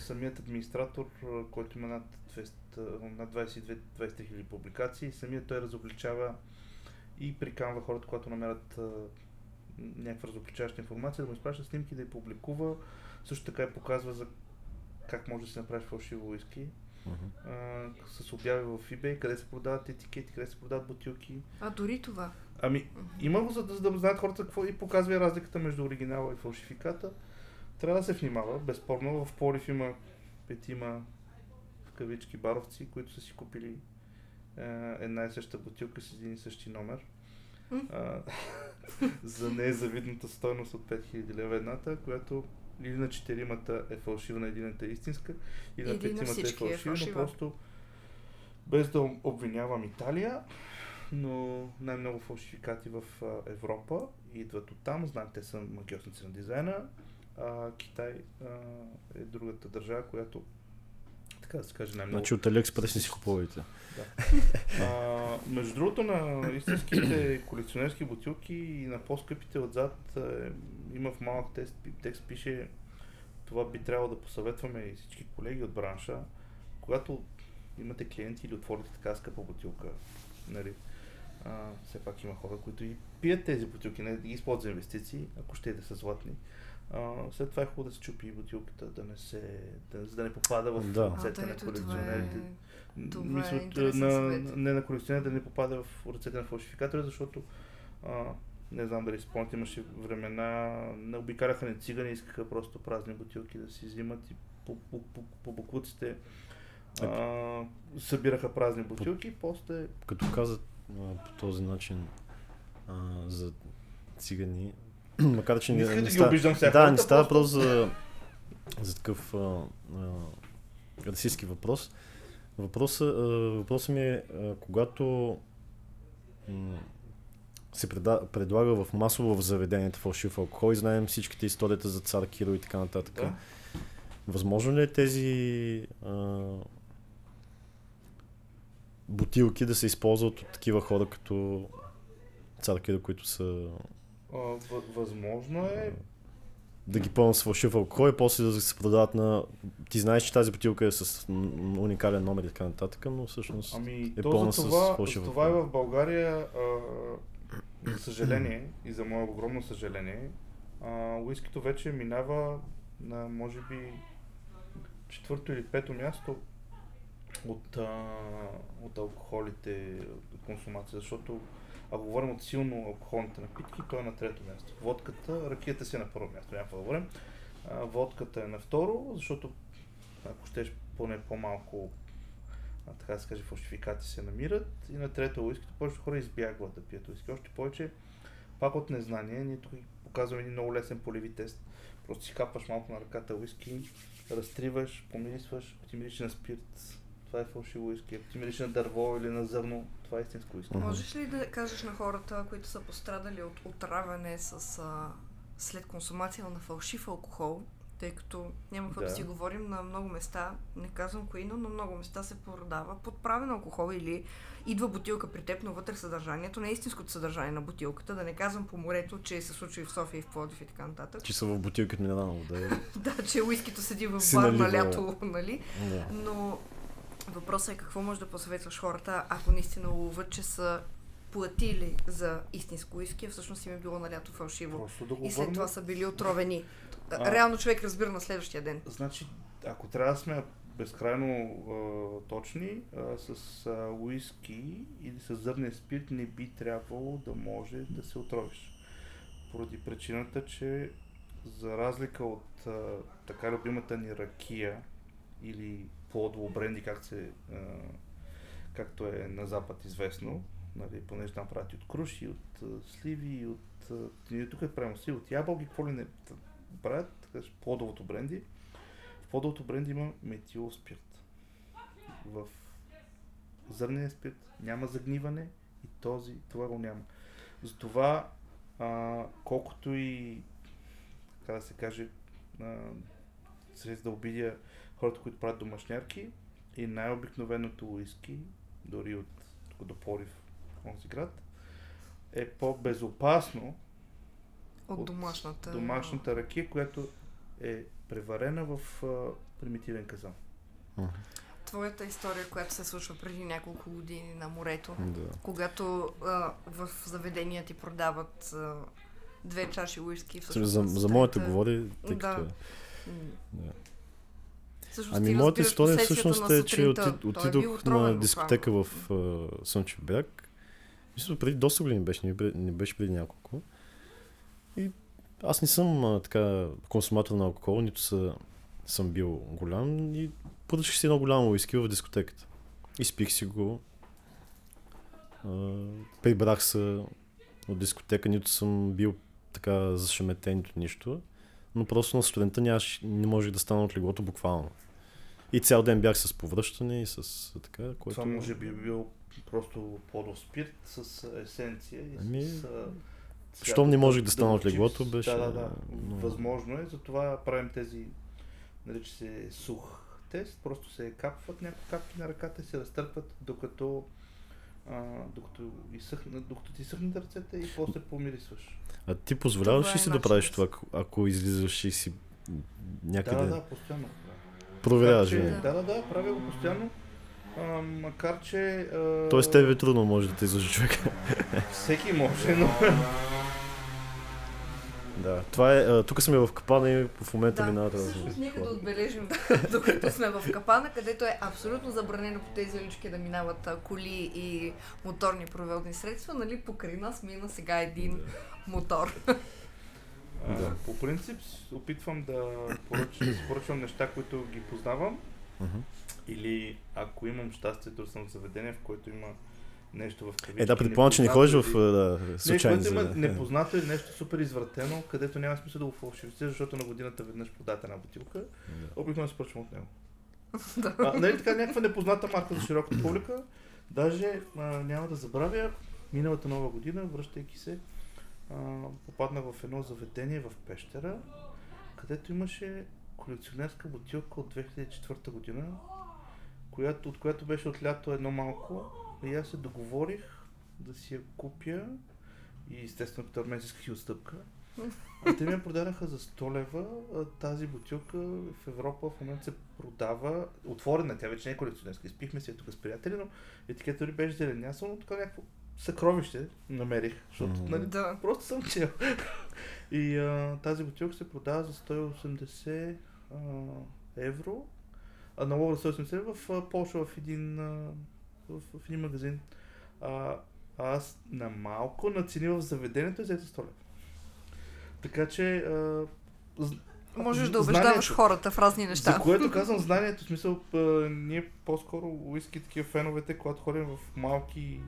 самият администратор, който има над, 200, над 22-23 хиляди публикации, самият той разобличава и приканва хората, когато намерят а, някаква разобличаваща информация, да му изпраща снимки, да я публикува. Също така и показва за как може да си направиш фалшиво уиски а, с обяви в eBay, къде се продават етикети, къде се продават бутилки. А дори това. Ами, има го, за да, за да знаят хората какво и показва разликата между оригинала и фалшификата. Трябва да се внимава. Безспорно, в Полив има петима кавички баровци, които са си купили е, една и съща бутилка с един и същи номер. А, *laughs* за незавидната стойност от 5000 лева едната, която или на четиримата е фалшива, на едината е истинска, или на петимата е е фалшива, но фалшива. просто без да обвинявам Италия, но най-много фалшификати в а, Европа идват от там. Знаем, те са магиосници на дизайна. А, Китай а, е другата държава, която така да се каже най-много. Значи от AliExpress не си купувайте. А, между другото, на истинските колекционерски бутилки и на по-скъпите отзад е, има в малък тест, текст пише това би трябвало да посъветваме и всички колеги от бранша, когато имате клиенти или отворите така скъпа бутилка, нали, а, все пак има хора, които и пият тези бутилки, не ги използват за инвестиции, ако ще да са златни. А, след това е хубаво да се чупи и бутилката, да не се, да, за да не попада в Да. Ръцете на това колекционерите. е... Това Мисля, е от, интересен на, не на колекционер да не попада в ръцете на фалшификатори, защото а, не знам дали спомняте, имаше времена, не обикаляха ни цигани, искаха просто празни бутилки да си взимат и по, по, по, по буклуците а, събираха празни бутилки, после Като казат а, по този начин а, за цигани, *clears throat* макар че не не, не да става, сега. да, хората, не става въпрос за, за такъв а, а, расистски въпрос. Въпросът, въпросът ми е, а, когато м, се преда, предлага в масово в заведенията фалшив алкохол и знаем всичките историята за цар Киро и така нататък. Да. Възможно ли е тези а, бутилки да се използват от такива хора като цар Киро, които са възможно е, да ги пълнат с фалшив алкохол и после да се продават на... Ти знаеш, че тази бутилка е с уникален номер и така нататък, но всъщност... Ами, е то пълна за с това, фалшива за това е в България, а, за съжаление и за мое огромно съжаление, а, уискито вече минава на, може би, четвърто или пето място от, а, от алкохолите, от консумация, защото ако говорим от силно алкохолните напитки, то е на трето място. Водката, ракията си е на първо място, няма да говорим. Водката е на второ, защото ако щеш поне по-малко а, така да се каже, фалшификати се намират. И на трето уискито повечето хора избягват да пият уиски. Още повече, пак от незнание, ние тук показваме един много лесен полеви тест. Просто си капваш малко на ръката уиски разтриваш, помирисваш, ти мириш на спирт, това е фалшиво уиски. Ако ти мириш на дърво или на зърно, това е истинско. Мгм. Можеш ли да кажеш на хората, които са пострадали от отравяне с, а, след консумация на фалшив алкохол, тъй като няма какво да. Да. си говорим, на много места, не казвам кои, но на много места се продава подправен алкохол или идва бутилка при теб, но вътре съдържанието не е истинското съдържание на бутилката, да не казвам по морето, че се случва и в София и в Плодив и така нататък. Че са в бутилката минерална вода. и- *laughs* да, че уискито седи в бар на лято, нали? Да. Но въпросът е какво може да посъветваш хората, ако наистина ловят, че са платили за истинско уиски, а всъщност им е било на лято фалшиво. Просто да го И след това са били отровени. А. Реално човек разбира на следващия ден. Значи, ако трябва да сме безкрайно а, точни, а, с а, уиски или с зърнен спирт не би трябвало да може да се отровиш. Поради причината, че за разлика от а, така любимата ни ракия или плодово бренди, как се, а, както е на запад известно, нали, понеже там правят и от круши, от а, сливи, и от... А, ние тук е правим сливи, от ябълки, какво ли не правят, плодовото бренди. В плодовото бренди има метилов спирт. В зърнения спирт няма загниване и този, това го няма. Затова, а, колкото и, така да се каже, а, срез да обидя хората, които правят домашнярки и най-обикновеното уиски, дори от тук до Порив, онзи град, е по-безопасно От От домашната. домашната ракия, която е преварена в а, примитивен казан. Твоята история, която се случва преди няколко години на морето, Да. когато а, в заведения ти продават а, две чаши уиски. всъщност За, за моята говори, тъй Да. като е. Да. Всъщност Ами моята история всъщност е, че е отидох отровен на дискотека в uh, Слънчев бряг. Мисля, преди доста години беше, не, не беше преди няколко. И аз не съм а, така консуматор на алкохол, нито са, съм бил голям и поръчах си едно голямо уиски в дискотеката. Изпих си го. А, прибрах се от дискотека, нито съм бил така зашеметен, нито нищо. Но просто на сутринта нямаш, не можех да стана от леглото буквално. И цял ден бях с повръщане и с така, което... Това може би е бил просто плодов спирт с есенция и Ами, с... щом не можех да стана от леглото, беше, Да, да, да. но- Възможно е, затова правим тези, нарича се сух тест, просто се капват някакви капки на ръката и се разтърпват, докато а, докато, изсъхна, докато ти съхнат ръцете и после помирисваш. А ти позволяваш ли е си да правиш това, ако, излизаш и си някъде Да, да, да, постоянно. Проверяваш? Винаги? Да, да, да, правя го постоянно. А, макар, че... А, Тоест тебе е трудно може да те излъжи човек. Всеки може, но... да. Това е, а, тук сме в капана и в момента Да, минават всъщност разни нека да отбележим, *laughs* докато сме в капана, където е абсолютно забранено по тези улички да минават а, коли и моторни проводни средства, нали, покрай нас мина сега един мотор. *laughs* А, Да. По принцип опитвам да поръчам, поръчвам неща, които ги познавам. Мгм. Или ако имам щастието съм в заведение, в което има нещо в кавички. Е, да, предполагам, че не ходиш в да, или- Нещо, има непознато или нещо супер извратено, където няма смисъл да го фалшифицираш, защото на годината веднъж продавате една бутилка. Да. Обикновено се поръчвам от него. *laughs* А, нали така някаква непозната марка за широката публика. Даже а, няма да забравя, миналата нова година, връщайки се, а, попаднах в едно заведение в Пещера, където имаше колекционерска бутилка от 2004 година, която, от която беше от лято едно малко. И аз се договорих да си я купя и естествено като армен исках и отстъпка. А те ми я продадаха за 100 лева. Тази бутилка в Европа в момента се продава отворена. Тя вече не е колекционерска. Изпихме си я тук с приятели, но етикета дори беше зеленясал, но така някакво съкровище намерих. Защото, Мгм. нали, Да. просто съм чел. *laughs* И а, тази бутилка се продава за 180 а, евро. А на Ловра 180 в а, Польша в един, а, в, в един магазин. А, аз на малко нацени в заведението и взех за 100 лева. Така че а, Можеш да знанието- убеждаваш хората в разни за неща. което *laughs* казвам знанието, в смисъл, а, ние по-скоро уиски такива феновете, когато ходим в малки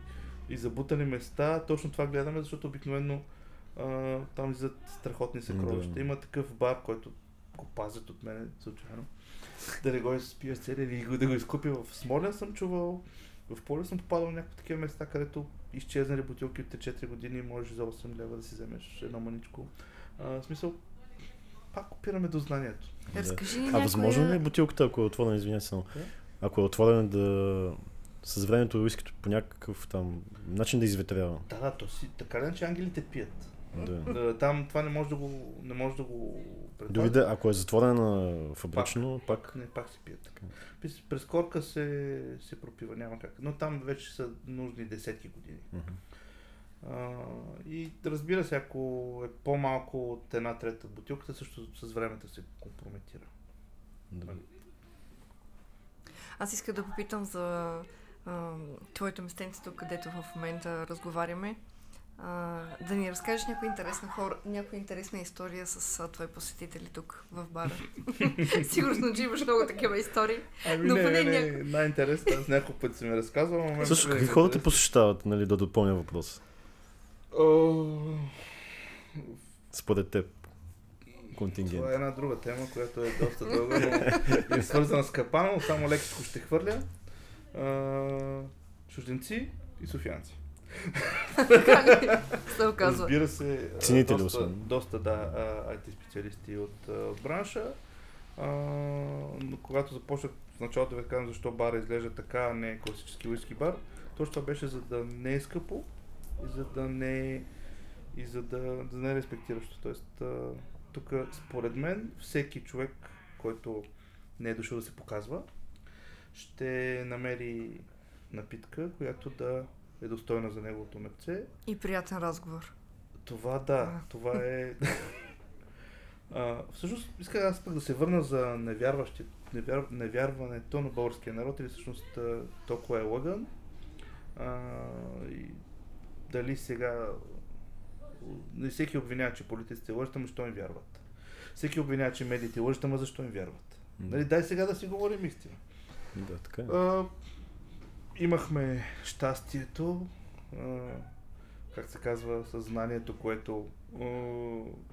и забутани места, точно това гледаме, защото обикновено а, там излизат страхотни съкровища. Да. Има такъв бар, който го пазят от мен случайно. да не го изпия цели или да го изкупя в Смолян съм чувал. В поле съм попадал на някакви такива места, където изчезнали бутилки от 4 години и можеш за 8 лева да си вземеш едно маничко. А, в смисъл, пак опираме до знанието. Е, Да. разкажи А някоя... възможно ли е бутилката, ако е отворена, извинявай само, Да. ако е отворена да с времето уискито по някакъв там начин да изветрява. Да, да, то си, така ли, че ангелите пият. Да. Да, там това не може да го, не може да го. Дори да, ако е затворена фабрично, пак, Не, пак си пият така. През, през корка се, се пропива, няма как. Но там вече са нужни десетки години. Мгм. А, и разбира се, ако е по-малко от една трета бутилката, също с времето се компрометира. да. Аз искам да попитам за а, твоето местенце тук, където в момента разговаряме. А, да ни разкажеш някоя интересна, хора, някоя интересна история с а, твои посетители тук в бара. *laughs* Сигурно, че имаш много такива истории. Ами Но не, поне не, няко- най-интересно, аз няколко пъти съм разказвал. но мен Също, какви е хора те посещават, нали, да допълня въпрос? Според теб, контингент. Това е една друга тема, която е доста дълга, но е свързана с капана, но само лекичко ще хвърля. А, чужденци и софианци. Ли се оказва? Разбира се, а, Ценители доста, освен. доста да, IT специалисти от, от бранша. А, но когато започнах в началото да ви казвам защо бара изглежда така, а не е класически уиски бар, точно това беше за да не е скъпо и за да не е и за да, да не е респектиращо. Тоест, тук според мен всеки човек, който не е дошъл да се показва, ще намери напитка, която да е достойна за неговото мерце И приятен разговор. това да, А. това е... *laughs* а, всъщност, исках аз пък да се върна за невярващи, невяр, невярването на българския народ или всъщност толкова е лъган. А, и дали сега... Не всеки обвинява, че политиците лъжат, ама защо им вярват? Всеки обвинява, че медиите лъжат, ама защо им вярват? Нали, дай сега да си говорим истина. Да, така е. А, имахме щастието, а, как се казва, съзнанието, което а,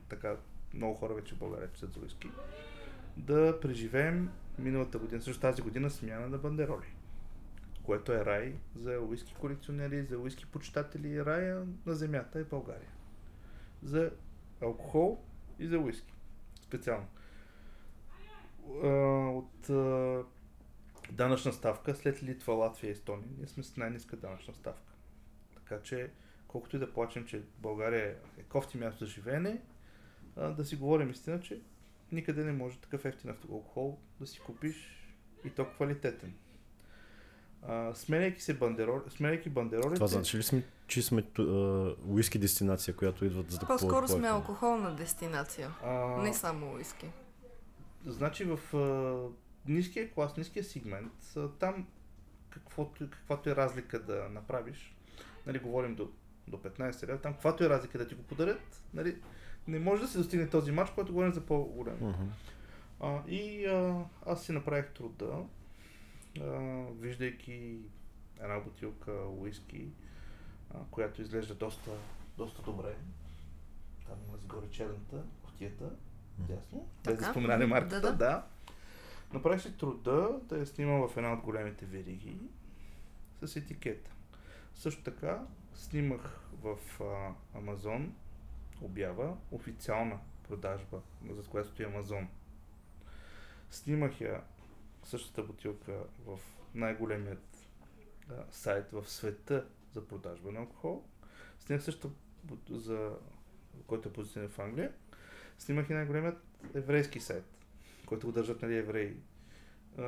така много хора вече в България писат за уиски, да преживеем миналата година, също тази година смяна на бандероли, което е рай за уиски колекционери, за уиски почитатели, рая на земята е България. За алкохол и за уиски. Специално. От данъчна ставка след Литва, Латвия и Естония. Ние сме с най-ниска данъчна ставка. Така че, колкото и да плачем, че България е кофти място за живеене, а, да си говорим истина, че никъде не може такъв ефтин алкохол да си купиш и то квалитетен. А, сменяйки се бандерол, сменяйки бандеролите... Това значи ли сме, че сме а, уиски дестинация, която идват за да купуват По-скоро сме алкохолна дестинация. а, Не само уиски. Значи в а, ниския клас, ниския сегмент, там каквото, каквато е разлика да направиш, нали, говорим до, до 15 лева, там каквато е разлика да ти го подарят, нали, не може да се достигне този матч, който говорим за по-голям. Мгм. А, и а, аз си направих труда, а, виждайки една бутилка уиски, а, която изглежда доста, доста добре. Там има сгоре черната, кутията, дясно. Без да споменали марката, да. да. Направих си труда да я снимам в една от големите вериги с етикета. Също така снимах в а, Амазон обява, официална продажба, за която стои Амазон. Снимах я същата бутилка в най-големият а, сайт в света за продажба на алкохол. Снимах същата, за, който е позиционен в Англия. Снимах и най-големият еврейски сайт, който го държат нали, евреи а,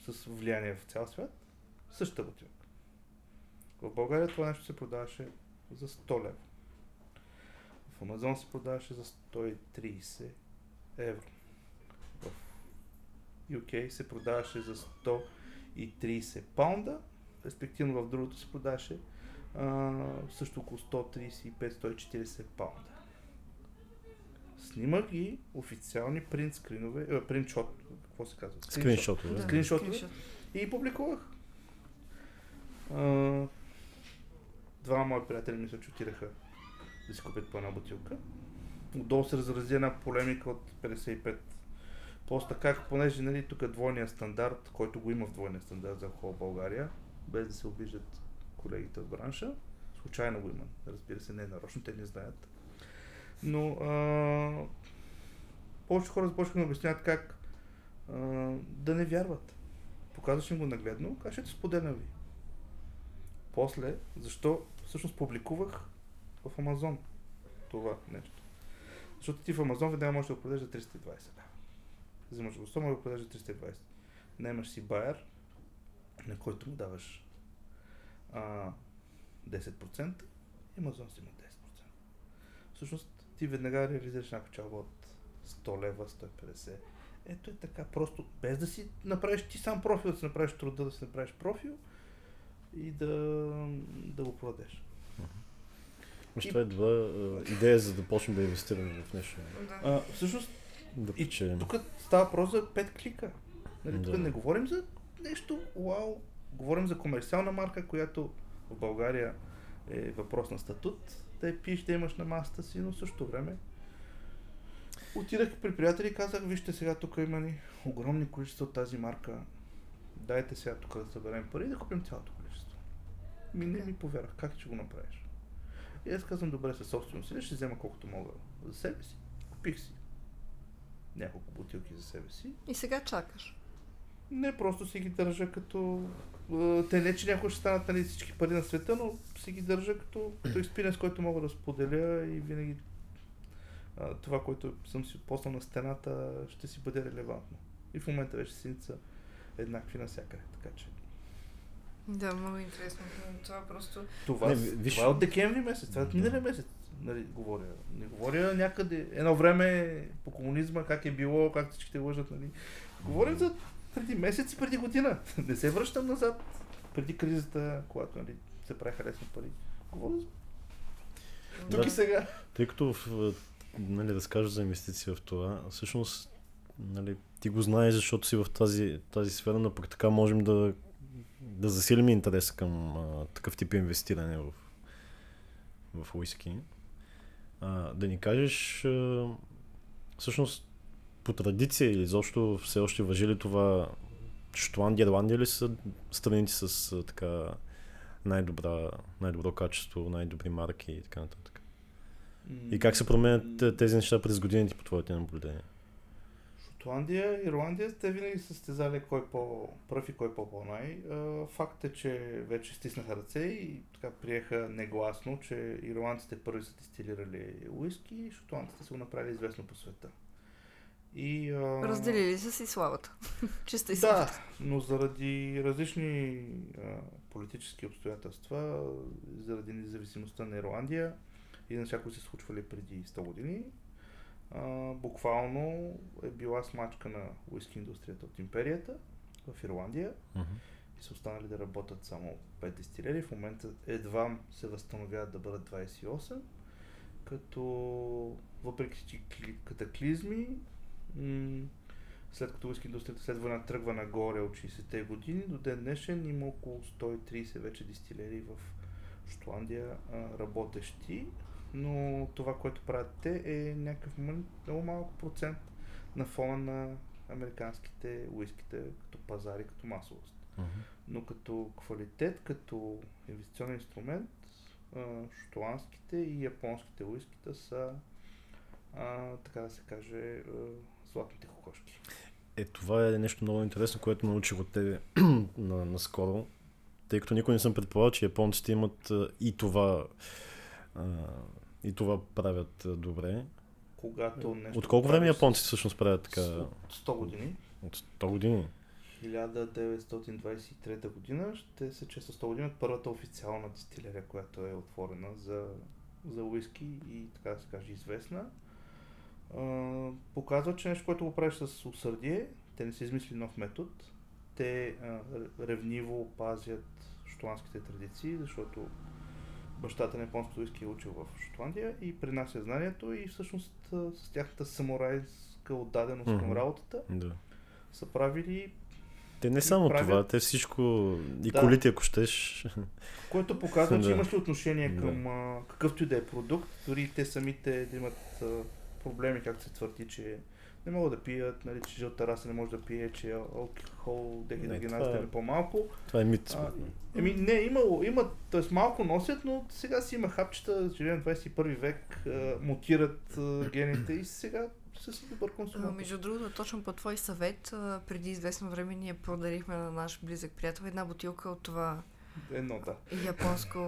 с влияние в цял свят. Същата бутилка. В България това нещо се продаваше за 100 лева. В Амазон се продаваше за 130 евро. В UK се продаваше за 130 паунда, респективно в другото се продаваше а, също около 135-140 паунда. Снимах ги официални принт скринове, е, принт шот, какво се казва? Скриншотове. Да, Скриншотове? скриншот. И публикувах. А, двама мои приятели мисля, че отидаха да си купят по една бутилка. Отдолу се разрази една полемика от 55 Просто как, понеже нали, тук е двойния стандарт, който го има в двойния стандарт за алкохол в България, без да се обиждат колегите в бранша, случайно го има. Разбира се, не е нарочно, те не знаят. Но а, повече хора започнаха да обясняват как а, да не вярват. Показваш им го нагледно, как ще те споделям ви. После, защо всъщност публикувах в Амазон това нещо. Защото ти в Амазон веднага можеш да го продадеш за 320 Взимаш го 100, може да го продадеш за 320. Наймаш си байер, на който му даваш а, 10%, и Амазон си има 10%. Всъщност ти веднага реализираш някаква печалба от 100 лева, 150. Ето е така, просто без да си направиш ти сам профил, да си направиш труда, да си направиш профил и да, да го продадеш. Мисля, това е добра идея, за да почнем да инвестираме в нещо. Да. А, всъщност, Да и тук става въпрос за 5 клика. Нали, тук Да. не говорим за нещо вау, говорим за комерциална марка, която в България е въпрос на статут, да я пиеш, да имаш на масата си, но в същото време отидах при приятели и казах, вижте сега тук има ни огромни количества от тази марка. Дайте сега тук да съберем пари и да купим цялото количество. Ми не ми повярвах, как ще го направиш? И аз казвам, добре, със собствено си, ще взема колкото мога за себе си. Купих си няколко бутилки за себе си. И сега чакаш. Не, просто си ги държа като... е, Те не, че някой ще станат нали, всички пари на света, но си ги държа като, като експириенс, който мога да споделя и винаги а, това, което съм си поснал на стената, ще си бъде релевантно. И в момента вече синица еднакви навсякъде. Така че Да, много интересно. Това просто... това, Не, не, виж- това е от декември месец, това е от миналия месец. Нали, говоря. Не говоря някъде. Едно време по комунизма, как е било, как всичките лъжат. Нали. Говорим за преди месец и преди година. *laughs* Не се връщам назад. Преди кризата, когато нали, се правиха лесно пари. Говоря за тук Да. и сега. Тъй като в, нали, разкажа за инвестиция в това, всъщност нали, ти го знаеш, защото си в тази, тази сфера, но пък така можем да, да засилим интерес към а, такъв тип инвестиране в, в уиски. А, да ни кажеш а, всъщност по традиция или изобщо все още въжи ли това Шотландия, Ирландия ли са страните с така най-добра, най-добро качество, най-добри марки и така нататък? И как се променят те- тези неща през годините по твоите наблюдения? Шотландия, Ирландия, те винаги са стезали кой по-пръв и кой по-по-най. Факт е, че вече стиснаха ръце и така приеха негласно, че ирландците първи са дестилирали уиски и шотландците са го направили известно по света. И, а... Разделили са си славата. *laughs* Чиста и Да, славата. но заради различни а, политически обстоятелства, заради независимостта на Ирландия и на всяко се случвали преди 100 години, а, буквално е била смачка на уиски индустрията от империята в Ирландия и са останали да работят само 5 дистилери. В момента едва се възстановяват да бъдат 28, като въпреки катаклизми, м- след като уиски индустрията след война тръгва нагоре от 60-те години, до ден днешен има около 130 вече дистилери в Шотландия а, работещи, но това, което правят те е някакъв много малък процент на фона на американските уиските като пазари, като масовост. Но като квалитет, като инвестиционен инструмент, а, шотландските и японските уиските са, а, така да се каже, а, златните кокошки. Е, това е нещо много интересно, което научих от тебе *clears throat* на, наскоро, тъй като никой не съм предполагал, че японците имат и това а, и това правят добре. Когато нещо От колко време японците всъщност правят така? От 100 години. От 100 години. 1923 година ще се чества 100 години от първата официална дистилерия, която е отворена за, за уиски и така да се каже известна. А, показва, че нещо, което го правиш с усърдие, те не са измислили нов метод, те а, ревниво пазят шотландските традиции, защото бащата на японското уиски е учил в Шотландия и принася знанието и всъщност с тяхната самурайска отдаденост към Мгм. работата Да. са правили Те не само правят- това, те всичко, и Да. колите, ако щеш. Което показва, че *laughs* Да. имаш ли отношение Да. към а, какъвто и да е продукт, дори те самите да имат а, проблеми, както се твърди, че не могат да пият, нали, че жълта раса не може да пие, че алкохол, дехидрогеназата е- е по-малко. Това е мит. А, еми, не, имало, има, т.е. малко носят, но сега си има хапчета, живеем в 21 век, а, мутират а, гените и сега са си добър консуматор. Между другото, точно по твой съвет, а, преди известно време ние подарихме на наш близък приятел една бутилка от това Едно, да. японско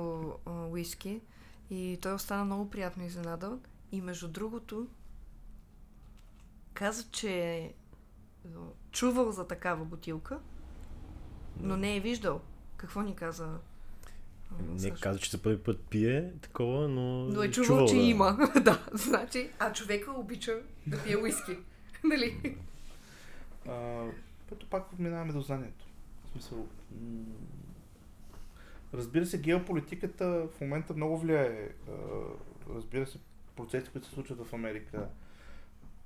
а, уиски. И той остана много приятно изненадан. И между другото, каза, че е а, чувал за такава бутилка, но не е виждал. Какво ни каза? Не Сашо? каза, че за първи път пие такова, но... Но е чувал, че да. има. *laughs* да, значи, а човека обича да пие уиски. *laughs* нали? Пето пак минаваме до знанието. В смисъл, разбира се, геополитиката в момента много влияе. Разбира се, процесите, които се случват в Америка,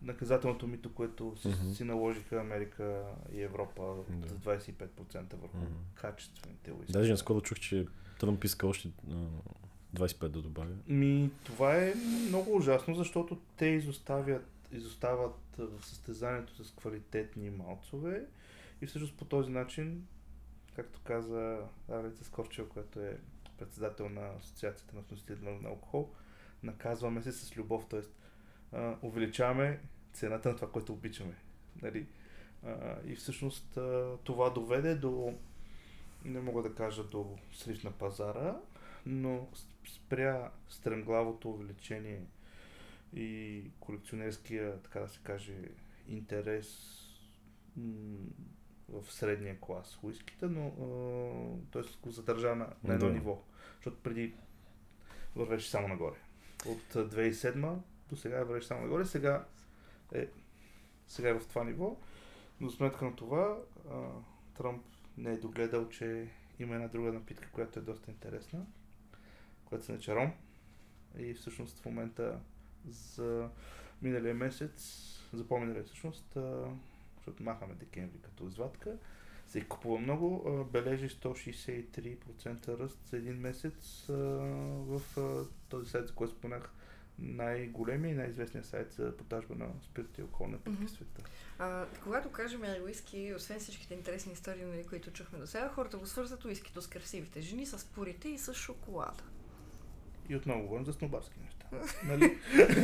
наказателното мито, което Мгм. си наложиха Америка и Европа Да. с 25% върху Мгм. качествените уиски. Даже наскоро чух, че Тръмп иска още а, 25 да добавя. Ми, това е много ужасно, защото те изоставят, изостават в състезанието с квалитетни малцове и всъщност по този начин, както каза Алица Скорчева, която е председател на Асоциацията на вносителите на алкохол, наказваме се с любов, т.е. увеличаваме цената на това, което обичаме. Нали? А, и всъщност а, това доведе до, не мога да кажа до срив на пазара, но спря стремглавото увеличение и колекционерския, така да се каже, интерес м- в средния клас уиските, но т.е. го задържа на, на едно Да. ниво. Защото преди вървеше само нагоре. От а, 2007 до сега вървеше само нагоре. Сега е, сега е в това ниво. Но сметка на това а, Тръмп не е догледал, че има една друга напитка, която е доста интересна, която се нарича Ром. И всъщност в момента за миналия месец, за по-миналия всъщност, а, защото махаме декември като извадка, се и купува много, а, бележи 163% ръст за един месец а, в а, този сайт, за който споменах, най-големия и най-известният сайт за продажба на спирт и напитки Мгм. в света. А, когато кажем уиски, освен всичките интересни истории, нали, които чухме до сега, хората го свързват уискито с красивите жени, с пурите и с шоколада. И отново говорим за снобарски неща. *laughs* Нали?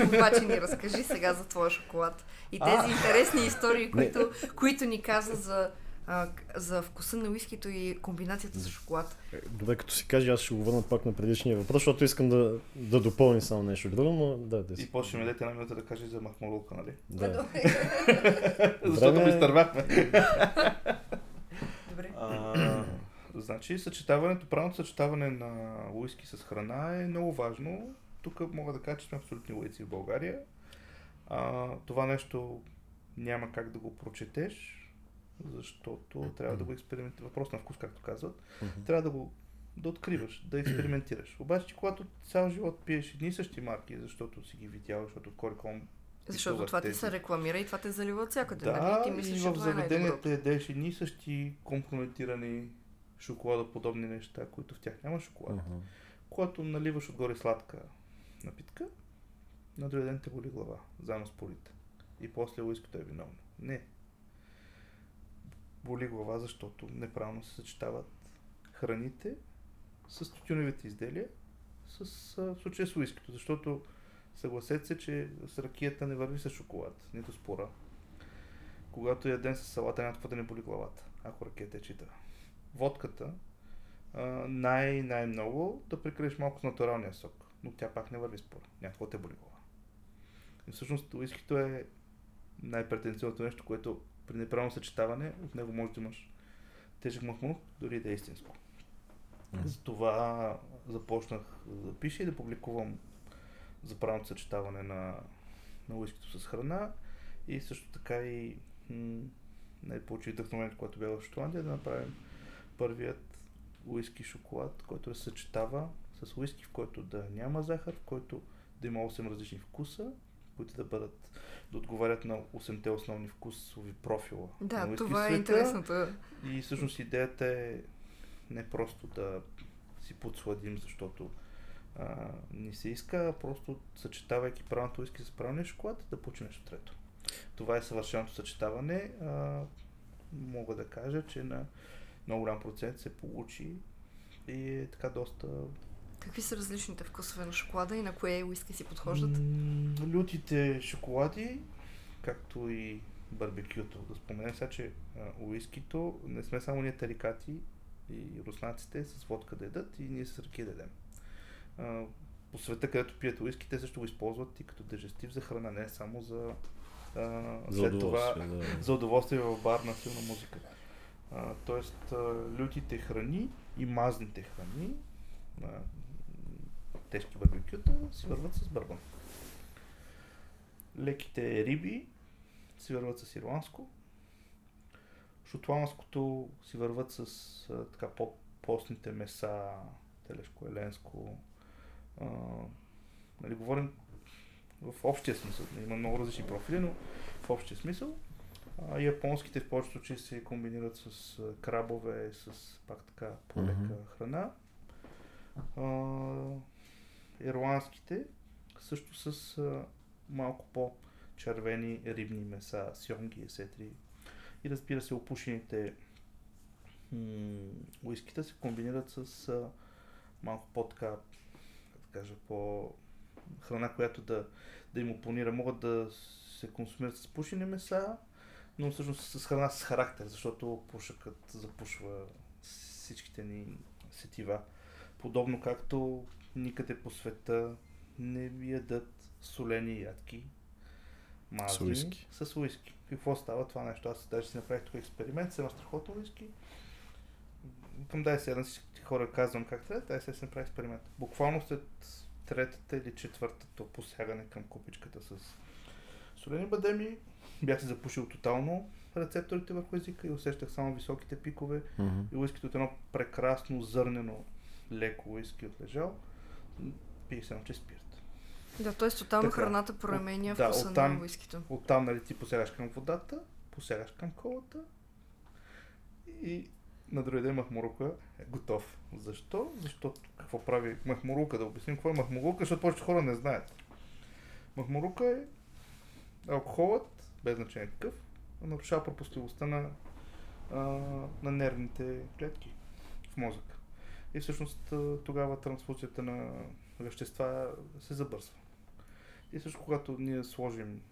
Обаче ни разкажи сега за твоя шоколад. И тези А! интересни истории, които, които ни каза за, а, за вкуса на уискито и комбинацията с шоколад. Е, Добре, като си каже, аз ще го върна пак на предишния въпрос, защото искам да, да допълни само нещо друго, но да, да И после ми дадете една минута да кажа за махмалулка, нали? Да. *laughs* Защото ме е. изтървахме. Добре. А, значи, съчетаването, правилното съчетаване на уиски с храна е много важно. Тук мога да кажа, че сме абсолютни лойци в България. А, това нещо няма как да го прочетеш, защото трябва да го експериментираш. Въпрос на вкус, както казват. Трябва да го да откриваш, да експериментираш. Обаче, ти, когато цял живот пиеш едни и същи марки, защото си ги видял, защото Кориком Защото това ти тези- се рекламира и това те залива от всякъде. нали? да, Ти мислиш, и в е заведенията ядеш едни и същи компрометирани шоколадоподобни неща, които в тях няма шоколад. Мгм. Когато наливаш отгоре сладка напитка, на другия ден те боли глава, заедно с полите. И после уиското е виновно. Не. Боли глава, защото неправилно се съчетават храните с тютюневите изделия, с, в случая с уиското, защото съгласете се, че с ракията не върви с шоколад, нито спора. Когато ядем с салата, няма какво да не боли главата, ако ракията е чита. Водката, най- най-много да прикриеш малко с натуралния сок, но тя пак не върви спора, няма какво те боли глава. И всъщност уискито е най-претенциозното нещо, което при неправилно съчетаване от него може да имаш тежък махмур, дори да е истинско. Затова започнах да пиша и да публикувам за правилното съчетаване на, на уискито с храна. И също така и м- не получи вдъхновението, което бе в Шотландия, да направим първият уиски шоколад, който се съчетава с уиски, в който да няма захар, в който да има 8 различни вкуса, които да бъдат да отговарят на 8-те основни вкусови профила. на Да, уиски това в е света. интересното. И всъщност идеята е не просто да си подсладим, защото а, ни се иска, а просто съчетавайки правилното уиски с правилния шоколад, да получим нещо трето. това е съвършеното съчетаване. А, мога да кажа, че на много голям процент се получи и е така доста... Какви са различните вкусове на шоколада и на кое уиски си подхождат? М, лютите шоколади, както и барбекюто. Да споменем сега, че а, уискито не сме само ние тарикати и руснаците с водка да ядат и ние с ръки да ядем. А, по света, където пият уиски, те също го използват и като дежестив за храна, не само за а, За след това да. за удоволствие в бар на силна музика. А, тоест, а, лютите храни и мазните храни, а, тежки барбекюта, си върват с бърбан. Леките риби си върват с ирландско. Шотландското си върват с а, така по-постните меса, телешко, еленско. А, нали, говорим в общия смисъл. Има много различни профили, но в общия смисъл. А, японските в повечето случаи се комбинират с крабове, с пак така по-лека Мгм. храна. А, ирландските също с а, малко по-червени рибни меса, сьомги, есетри. И разбира се, опушените м- уиските се комбинират с а, малко по-така, да кажа, по храна, която да, да им опонира. Могат да се консумират с пушени меса, но всъщност с храна с характер, защото пушъкът запушва всичките ни сетива. Подобно както никъде по света не ядат солени ядки, мазни, С уиски. с уиски. Какво става това нещо? Аз даже си направих тук експеримент, с едно страхотно уиски. Към дай сега на всички хора казвам как трябва, дай сега си направи експеримент. Буквално след третата или четвъртата посягане към купичката с солени бадеми, бях се запушил тотално рецепторите върху езика и усещах само високите пикове Мгм. и уискито от едно прекрасно зърнено леко уиски от пих се едно, че спирт. Да, т.е. тотално Така. храната променя Да, вкуса оттам- на уискито. Оттам, нали, ти посягаш към водата, посягаш към колата и на другия ден махмурука е готов. Защо? Защото какво прави махмурука? Да обясним какво е махмурука, защото повечето хора не знаят. Махмурука е алкохолът, без значение какъв, нарушава пропускливостта на, а, на нервните клетки в мозъка. И всъщност тогава трансфузията на вещества се забързва. И също когато ние сложим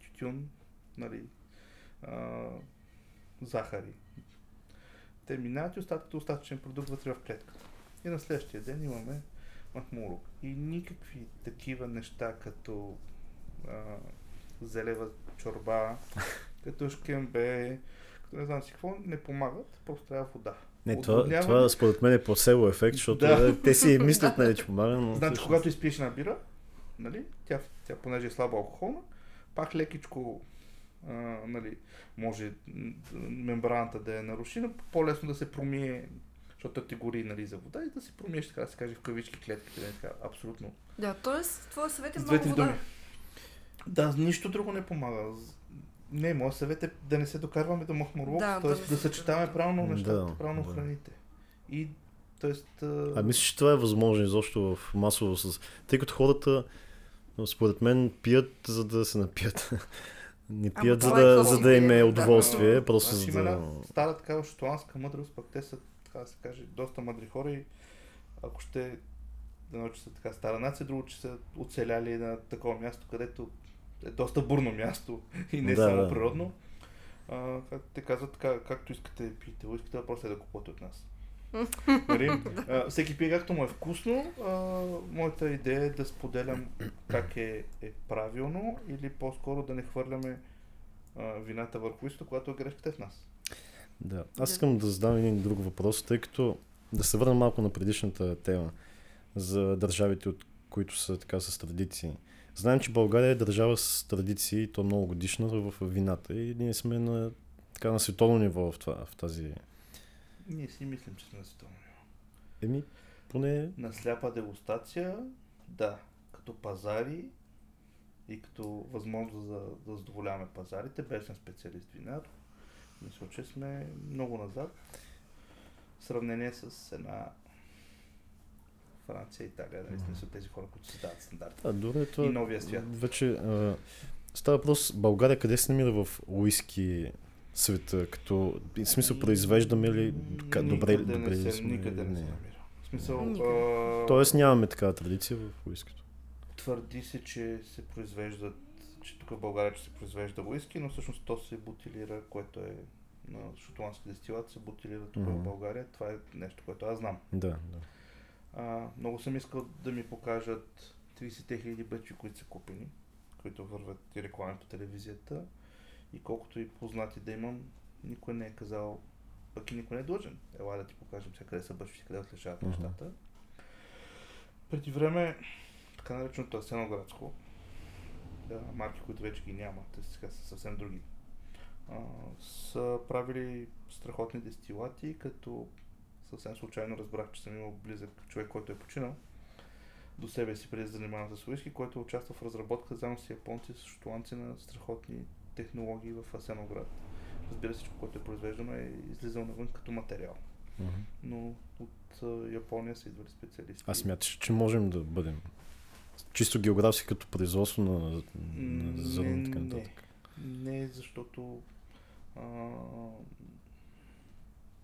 тютюн, нали, а, захари, те минават и остават като остатъчен продукт вътре в клетката. И на следващия ден имаме махмурук. И никакви такива неща, като а, зелева чорба, *laughs* като шкембе, като не знам си какво, не помагат, просто трябва вода. Не, това, това според мен е плацебо ефект, защото Да. да. те си мислят, нали, че помага, но... Значи, всъщност- когато изпиеш една бира, нали, тя, тя понеже е слабо алкохолна, пак лекичко а, нали, може мембраната да я наруши, но по-лесно да се промие, защото ти гори нали, за вода и да се промиеш, така да се каже, в кавички клетките. Нали, така, абсолютно. Да, т.е. твой съвет е много вода. думи. Да, нищо друго не помага. Не, моят съвет е да не се докарваме до махмурлук, Да, т.е. да Да, съчетаваме правилно нещата, Да, правилно да. храните. И, т.е. А мислиш, че това е възможно изобщо в масово с... Тъй като хората, според мен, пият, за да се напият. *laughs* Не пият, за това е да, какво за да им е удоволствие, Да. просто Значи за има да... една стара такава шотландска мъдрост, пък те са, така да се каже, доста мъдри хора и ако ще да научи са така стара нация, друго, че са оцеляли на такова място, където е доста бурно място и не Да, само да. природно. А, как те казват, така, както искате пийте, искате въпросът е да купувате от нас. *laughs* нали? а, всеки пие както му е вкусно. А, моята идея е да споделям как е, е правилно или по-скоро да не хвърляме а, вината върху истото, когато грешката е в нас. Да. Аз искам да задам един друг въпрос, тъй като да се върна малко на предишната тема за държавите, от които са така с традиции. Знаем, че България е държава с традиции, то много годишна в вината и ние сме на, така, на световно ниво в, това, в тази... Ние си мислим, че сме на световно ниво. Еми, поне... На сляпа дегустация, да, като пазари и като възможност за да задоволяваме пазарите, без съм специалист винар, мисля, че сме много назад. В сравнение с една Франция, Италия, нали, смисъл тези хора, които създават стандарти. А, добре, това И новия свят. вече... А, Става въпрос, България къде се намира в уиски света, като, в смисъл, произвеждаме ли добре, Никъде добре не се, сме? никъде не се Не. намира. В смисъл, а, Тоест нямаме такава традиция в уискито. твърди се, че се произвеждат, че тук в България че се произвежда уиски, но всъщност то се бутилира, което е на шотландски дестилат, се бутилира тук Мгм. в България. Това е нещо, което аз знам. Да, да. А, много съм искал да ми покажат 30 хиляди бъчи, които са купени, които върват и реклами по телевизията. И колкото и познати да имам, никой не е казал, пък и никой не е длъжен. Ела да ти покажем сега къде са бъчвите, къде отличават Мгм. нещата. Преди време, така нареченото Асеноградско, да, марки, които вече ги няма, те сега са съвсем други, а, са правили страхотни дестилати, като съвсем случайно разбрах, че съм имал близък човек, който е починал до себе си преди да се занимава с уиски, който участвал в разработка заедно с японци, с шотландци на страхотни технологии в Асеноград. Разбира се, всичко, което е произвеждано е излизало навън като материал. Мгм. Но от а, Япония са идвали специалисти. Аз смяташ, че можем да бъдем чисто географски като производство на, на зърно и така не, нататък. Не, защото а,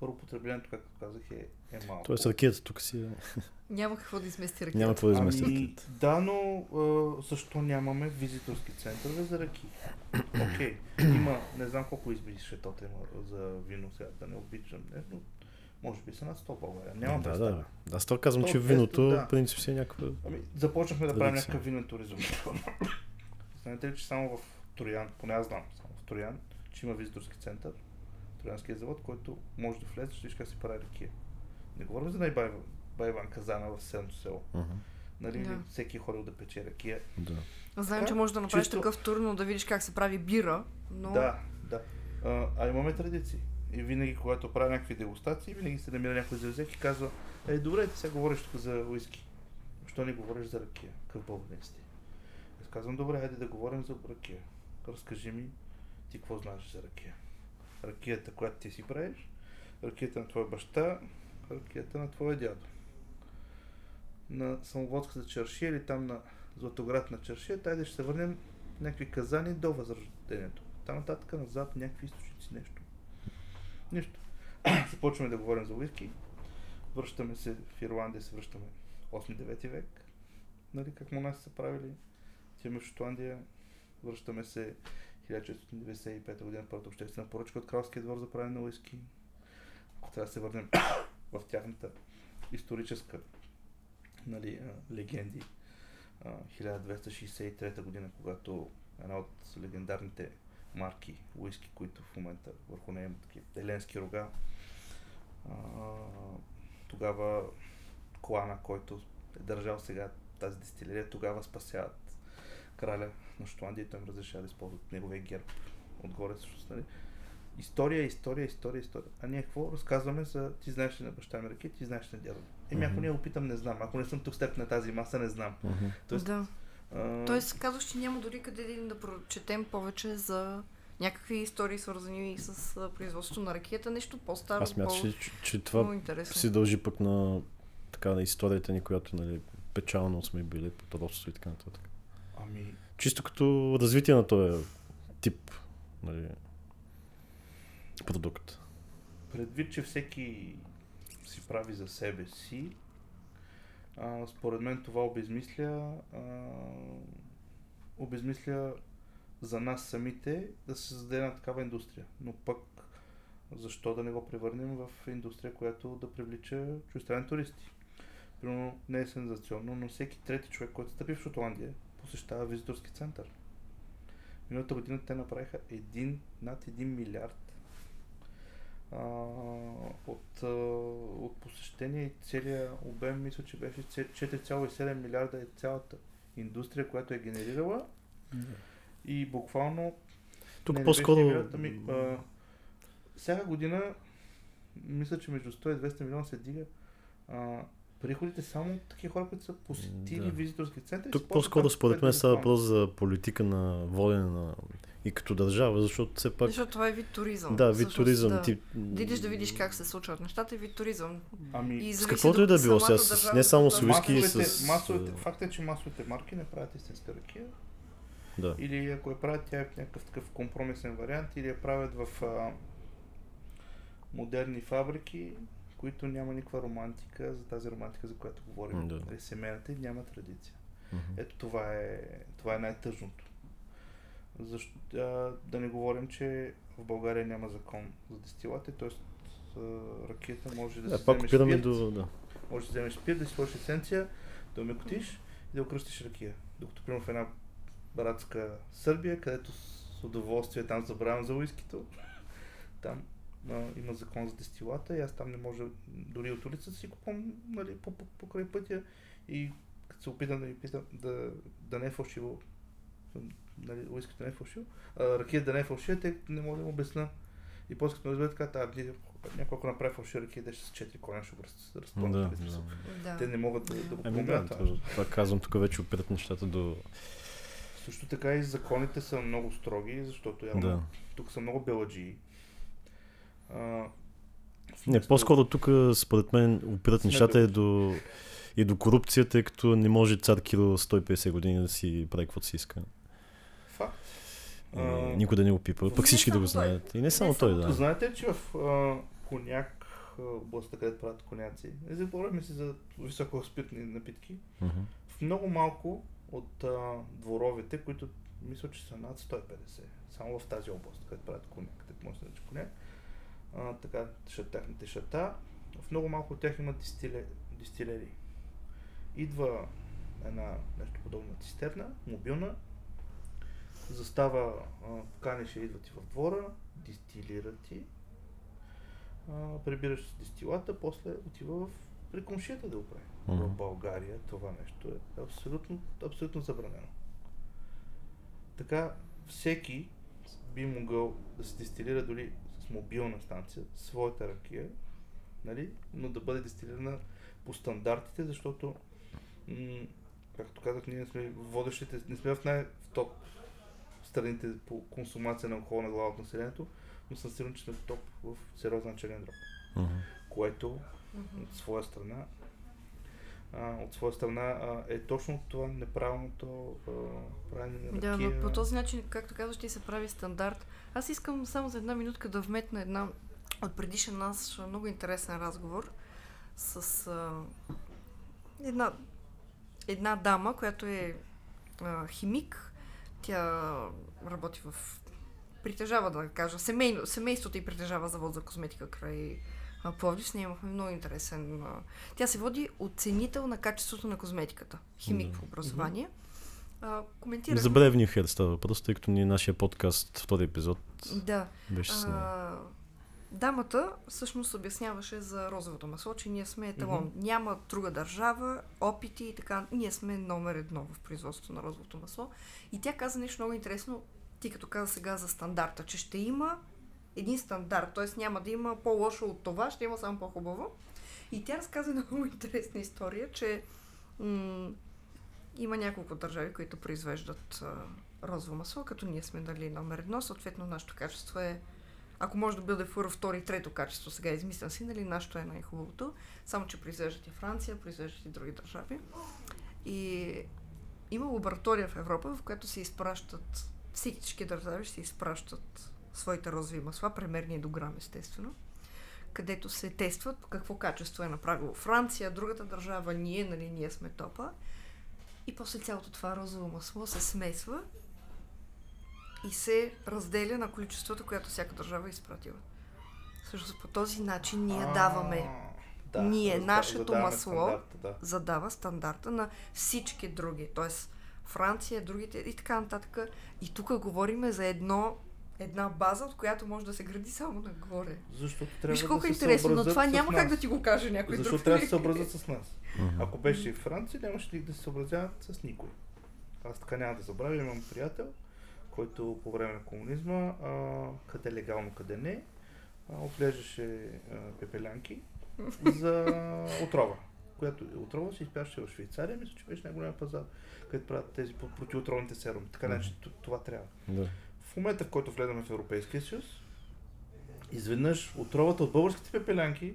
първо потреблението, както казах, е, е малко. Тоест ракета тук си е... Няма какво да измести ръките. Няма какво да измести Ами, ракета. да, но а, защо нямаме визиторски центрове за ръки? *clears throat* Окей, има, не знам колко избити шетота има за вино сега, да не обичам, не, но може би са над 100 в България. Нямам да, да. да. Аз това казвам, То, че двеста, виното да. в принцип си е някаква... Ами, започнахме да правим Традиция. някакъв винен туризъм. Знаете ли, че само в Троян, поне аз знам, само в Троян, че има визиторски център, Троянския завод, който може да влезеш, ще виж как се прави ракия. Не говорим за най-байван Байван Казана в седмото село. Мгм. Нали, Да. всеки е ходил да пече ракия. Да. Знаем, че можеш да направиш чисто- такъв тур, но да видиш как се прави бира, но... Да, да. А, а имаме традиции. И винаги, когато правя някакви дегустации, винаги се намира някой завзек и казва, е, добре, ти сега говориш тук за уиски. Защо не говориш за ракия? Какъв българин си ти? Аз казвам, добре, хайде да говорим за ракия. Разкажи ми, ти какво знаеш за ракия? Ракията, която ти си правиш, ракията на твоя баща, ракията на твоя дядо. На Самоводската чаршия или там на Златоград на чаршия, тайде ще се върнем някакви казани до възрождението. Там нататък назад някакви източници, нещо. Нищо. *clears throat* Започваме да говорим за уиски. Връщаме се в Ирландия, се връщаме 8-9 век. Нали, как монаси са правили. В Шотландия, връщаме се 1495 година, първата обществена поръчка от кралския двор за правене на уиски. Ако трябва да се върнем *coughs* в тяхната историческа нали, легенди. А, 1263 година, когато една от легендарните марки уиски, които в момента върху нея имат такива еленски рога. Тогава клана, който е държал сега тази дистилерия, тогава спасяват краля на Шотландия и той им разрешава да използват неговия герб отгоре всъщност, нали? История, история, история, история. А ние какво разказваме за ти знаеш ли на баща ми ръки, ти знаеш ли на дядо ми? Еми ако не опитам, не знам. Ако не съм тук с теб на тази маса, не знам. Мгм. Тоест, да. а, Тоест, казваш, че няма дори къде да прочетем повече за някакви истории, свързани с а, производството на ракията, нещо по-старо, Аз смятам, че, че, това се дължи пък на така на историята ни, която нали, печално сме били под родство и така нататък. Ами, Чисто като развитие на този тип нали, продукт. предвид, че всеки си прави за себе си, а, според мен това обезмисля, а, обезмисля за нас самите да се създаде една такава индустрия. Но пък защо да не го превърнем в индустрия, която да привлича чуждестранни туристи? Примерно не е сензационно, но всеки трети човек, който стъпи в Шотландия, посещава визиторски център. Миналата година те направиха един, над 1 милиард а, от, а, от посещения и целият обем, мисля, че беше це- 4,7 милиарда е цялата индустрия, която е генерирала и буквално Тук не, не по-скоро... беше милиард, ами, а, всяка година мисля, че между 100 и 200 милиона се дига а, приходите само от такива хора, които са посетили Да. визиторски центри. Тук по-скоро според мен става въпрос за политика на водене на и като държава, защото все пак... Защото това е вид туризъм. Да, вид туризъм. Да. Ти... Да идеш да видиш как се случват нещата е вид туризъм. Ами, И С каквото и да е било сега, с- не само с уиски, и с- масовете, факт е, че масовите марки не правят истинска ракия. Да. Или ако я правят, тя е някакъв такъв компромисен вариант, или я правят в а, модерни фабрики, които няма никаква романтика, за тази романтика, за която говорим. Да. Нали, Семейната и няма традиция. Мгм. Ето това е, това е най-тъжното. Защо, а, да не говорим, че в България няма закон за дестилата, т.е. ракията може да, Да, си пак вземеш спирт, до... Да. може да вземеш спирт, да си сложиш есенция, да омекотиш и да окръстиш ракия. Докато примерно в една братска Сърбия, където с удоволствие там забравям за уискито, *laughs* там а, има закон за дестилата и аз там не може дори от улицата си купувам нали, по, по, покрай пътя и като се опитам да ми питам да, да не е фалшиво, нали, уискито не е фалшиво, ракия да не е фалшива, те не мога да му обясна. И после като ме разберат, така, някой ако направи фалшива ракия, деше с 4 коня, ще разпълнят. Да, да. Да. Те не могат да, да го Ами да, променят. това. това, това казвам, тук вече опират нещата до... Също така и законите са много строги, защото явно Да. тук са много беладжии. Не, по-скоро тук според мен опират нещата бележи. до, и до корупцията, тъй като не може цар Киро 150 години да си прави каквото си иска. Факт. Никой да не го пипа, пък всички да го знаят. И не само той, да. Знаете, че в а, коняк, областта, където правят коняци, не заговорихме си за високоспиртни напитки, Мгм. в много малко от а, дворовете, които мисля, че са над 150, само в тази област, където правят коняк, може да се нарича коняк, а, така, тяхните шата, в много малко от тях има дистиле, дистилери. Идва една нещо подобна цистерна, мобилна, застава, а, поканиш я, идва ти в двора, дистилира ти, прибираш с дистилата, после отива в при комшията да го прави. Мгм. В България това нещо е абсолютно, абсолютно забранено. Така всеки би могъл да се дистилира дори мобилна станция своята ракия, нали? но да бъде дистилирана по стандартите, защото, м- както казах, ние сме водещите, не сме в най-топ страните по консумация на алкохол на глава от населението, но съм сигурен, че сме в топ в сериозен черен дроб, Мгм. което от своя страна а, от своя страна а, е точно това неправилното а, правене на Да, ракия. но по този начин, както казваш, ти се прави стандарт. Аз искам само за една минутка да вметна една от предишен наш много интересен разговор с а, една, една дама, която е а, химик. Тя работи в... Притежава, да кажа, семейно, семейството и притежава завод за козметика край Пловдив. С нея имахме много интересен... А... Тя се води оценител на качеството на козметиката. Химик Да. в образование. А, коментирахме... За Бревни Хер става въпрос, тъй като ни нашия подкаст, втори епизод, Да. беше с нея. А, дамата всъщност обясняваше за розовото масло, че ние сме еталон. Мгм. Няма друга държава, опити и така. Ние сме номер едно в производството на розовото масло. И тя каза нещо много интересно, ти като каза сега за стандарта, че ще има един стандарт, т.е. няма да има по-лошо от това, ще има само по-хубаво. И тя разказа *laughs* много интересна история, че м- има няколко държави, които произвеждат а, розово масло, като ние сме дали номер едно, съответно нашето качество е ако може да бъде първо, втори, трето качество, сега измислям си, нали, нашето е най-хубавото, само че произвеждат и Франция, произвеждат и други държави. И има лаборатория в Европа, в която се изпращат, всички държави се изпращат своите розови масла, премерни до грам, естествено, където се тестват по какво качество е направило Франция, другата държава, ние, нали, ние сме топа. И после цялото това розово масло се смесва и се разделя на количеството, което всяка държава е изпратила. Също по този начин ние даваме, да, ние, нашето масло, задава стандарта на всички други. Тоест Франция, другите и така нататък. И тук говорим за едно, една база, от която може да се гради само нагоре. Защото трябва Виж колко да е интересно, но това няма нас. как да ти го каже някой Защото друг. трябва да се съобразят с нас. Ако беше и Франция, нямаше ли да се съобразяват с никой. Аз така няма да забравя, имам приятел, който по време на комунизма, а, къде легално, къде не, а, отглеждаше а, пепелянки *laughs* за отрова. Която отрова се изпяше в Швейцария, мисля, че беше най-голям пазар, където правят тези противоотровните серуми. Така Мгм. че това трябва. Да. В момента, в който влезаме в Европейския съюз, изведнъж отровата от българските пепелянки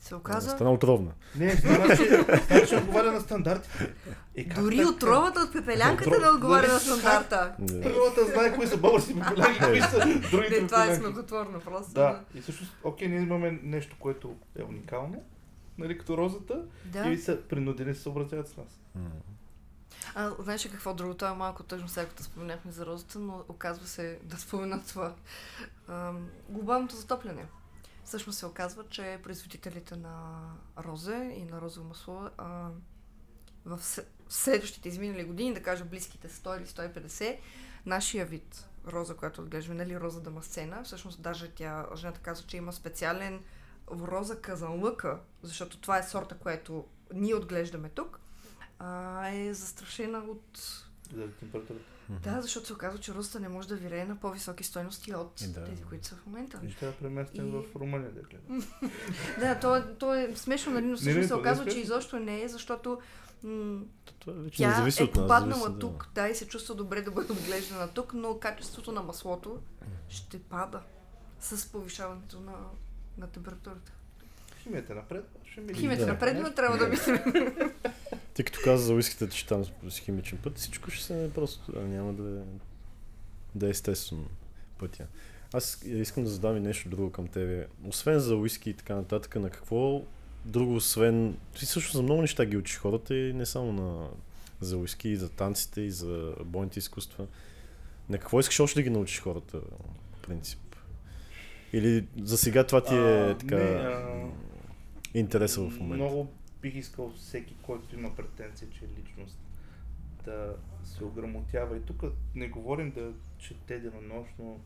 се оказа, Стана отровна. Не, значи, значи отговаря на стандартите. Е, дори така? отровата от пепелянката Отров- не отговаря на стандарта. Да. Природата знае кои са български пепеляки, кои са другите Не, това е смехотворно просто. Да, и всъщност, окей, ние имаме нещо, което е уникално, нали, като розата, Да. и са принудени да се съобразяват с нас. М. А, знаеш какво друго? Това е малко тъжно, сега като споменахме за розата, но оказва се да спомена това. Ам, глобалното затопляне. Всъщност се оказва, че производителите на розе и на розово масло а, в следващите изминали години, да кажа близките 100 или 150, нашия вид роза, която отглеждаме, нали, роза дамасцена, всъщност даже тя, жената казва, че има специален роза казанлъка, защото това е сорта, което ние отглеждаме тук, а, е застрашена от... Заради температурата. Да, защото се оказва, че розата не може да вирее на по-високи стойности от Е, да. тези, които са в момента. И ще я преместим И- в Румъния да гледам. *laughs* Да, то е, то е смешно, нали, но всъщност не, се е оказва, че смешно. изобщо не е, защото м- Това вече не тя зависи е от нас. попаднала зависи, тук, да. и се чувства добре да бъде отглеждана тук, но качеството на маслото ще пада с повишаването на, на температурата. Химията напред, ще ми Химията Да. напред, но трябва да мислим. *laughs* Ти като каза за уиските, че там с химичен път, всичко ще се просто, а няма да е, да е естествено пътя. Аз искам да задам и нещо друго към тебе. Освен за уиски и така нататък, на какво друго, освен... Ти също за много неща ги учиш хората и не само на... за уиски, и за танците, и за бойните изкуства. На какво искаш още да ги научиш хората, в принцип? Или за сега това ти е А, така... не, а, интереса в момента? Много бих искал всеки, който има претенция, че е личност, да се ограмотява. И тук не говорим да чете денонощно,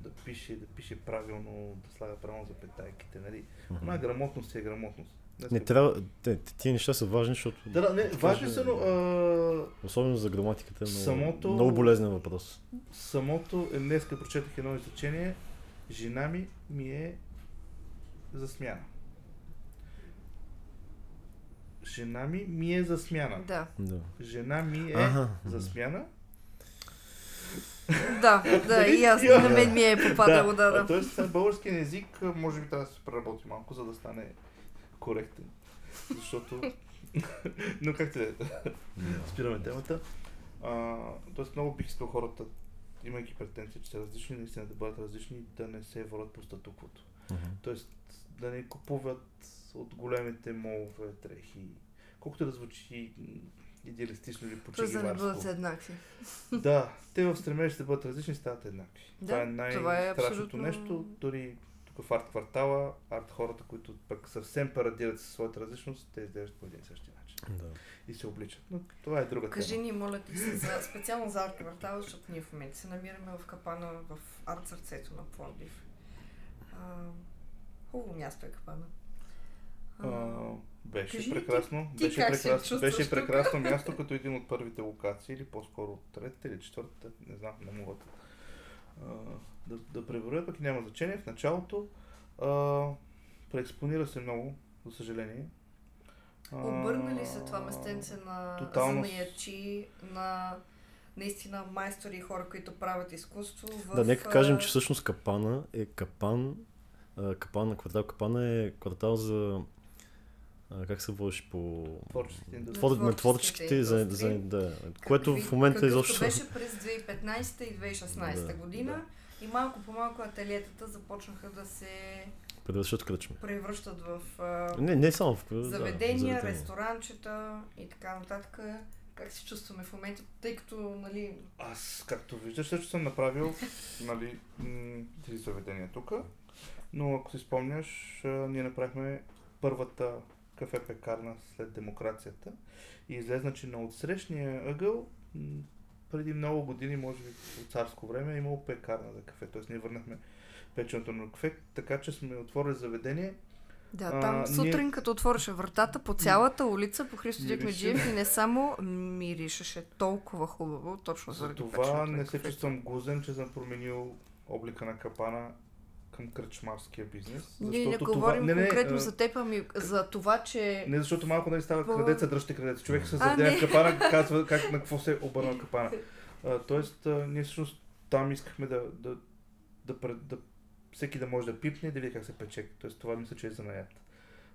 да пише, да пише правилно, да слага правилно запетайките. Нали? Мгм. Една грамотност е грамотност. Днес Не трябва. Те, тия неща са важни, защото. Да, да, не, важни са, но а, Особено за граматиката е много, Самото- много болезнен въпрос. самото, е, днеска прочетах едно изречение, жена ми ми е за смяна. Жена ми ми е за смяна. Да, Да. Жена ми е Аха. за смяна. да, да, и аз, на мен ми е попадало, да, да. Тоест, на българския език може би трябва да се преработи малко, за да стане коректен. Защото... *laughs* Но как те спираме темата. А, тоест много бих искал хората, имайки претенции, че са различни, наистина да бъдат различни да не се водят по статуквото. Тоест да не купуват от големите молове дрехи. Колкото да звучи идеалистично или Просто да не бъдат еднакви. Да, те в стремеж да бъдат различни, стават еднакви. Да, това е е най-страшното абсолютно- нещо. Дори тук в арт квартала, арт хората, които пък съвсем парадират със своята различност, те изглеждат по един и същи начин. Да. И се обличат. Но това е друга Кажи тема. ни, моля ти се, за, специално за арт квартала, защото ние в момента се намираме в капана в арт сърцето на Пловдив. Хубаво място е капана. А, беше Кажи прекрасно. ти беше как се прекрасно, беше тук? прекрасно място като един от първите локации, или по-скоро третата или четвъртата, не знам, не мога да, да, да преброя, пък няма значение. В началото а, преекспонира се много, за съжаление. А, Обърна ли се това местенце на тотално занаячи, на наистина майстори и хора, които правят изкуство в... да, нека кажем, че всъщност Капана е Капан. а, Капана, квартал Капана е квартал за. А, Как се водиш по. Творческите индустрии. Твор... на творческите творческите, за, индустрии. за, да, което какви- в момента изобщо. беше през 2015 и 2016 Да, година. И малко по малко ателиетата започнаха да се кръчми. превръщат в а, Не, не само в да, заведения, ресторанчета и така нататък. Как се чувстваме в момента, тъй като, нали, Аз, както виждаш, също съм направил нали, три заведения тук, но ако си спомняш, ние направихме първата кафе-пекарна след демокрацията и излезна, че на отсрещния ъгъл преди много години, може би от царско време, е имало пекарна за кафе. Тоест ние върнахме печенето на кафе, така че сме отворили заведение. Да, А, там ние- сутрин, като отвореше вратата по цялата улица, по Христо. Дикмеджиев и не само миришеше толкова хубаво, точно За заради това печеното не се чувствам гузен, че съм променил облика на капана към кръчмарския бизнес. Ние не защото говорим не, не, конкретно а, за теб, ами за това, че... Не, защото малко нали става По- крадеца, дръжте крадеца. Човек се в капана, казва *laughs* как, на какво се е обърнал капана. А, тоест, а, ние всъщност там искахме да, да, да, пред- да, всеки да може да пипне и да види как се пече. Тоест, това мисля, че е занаят.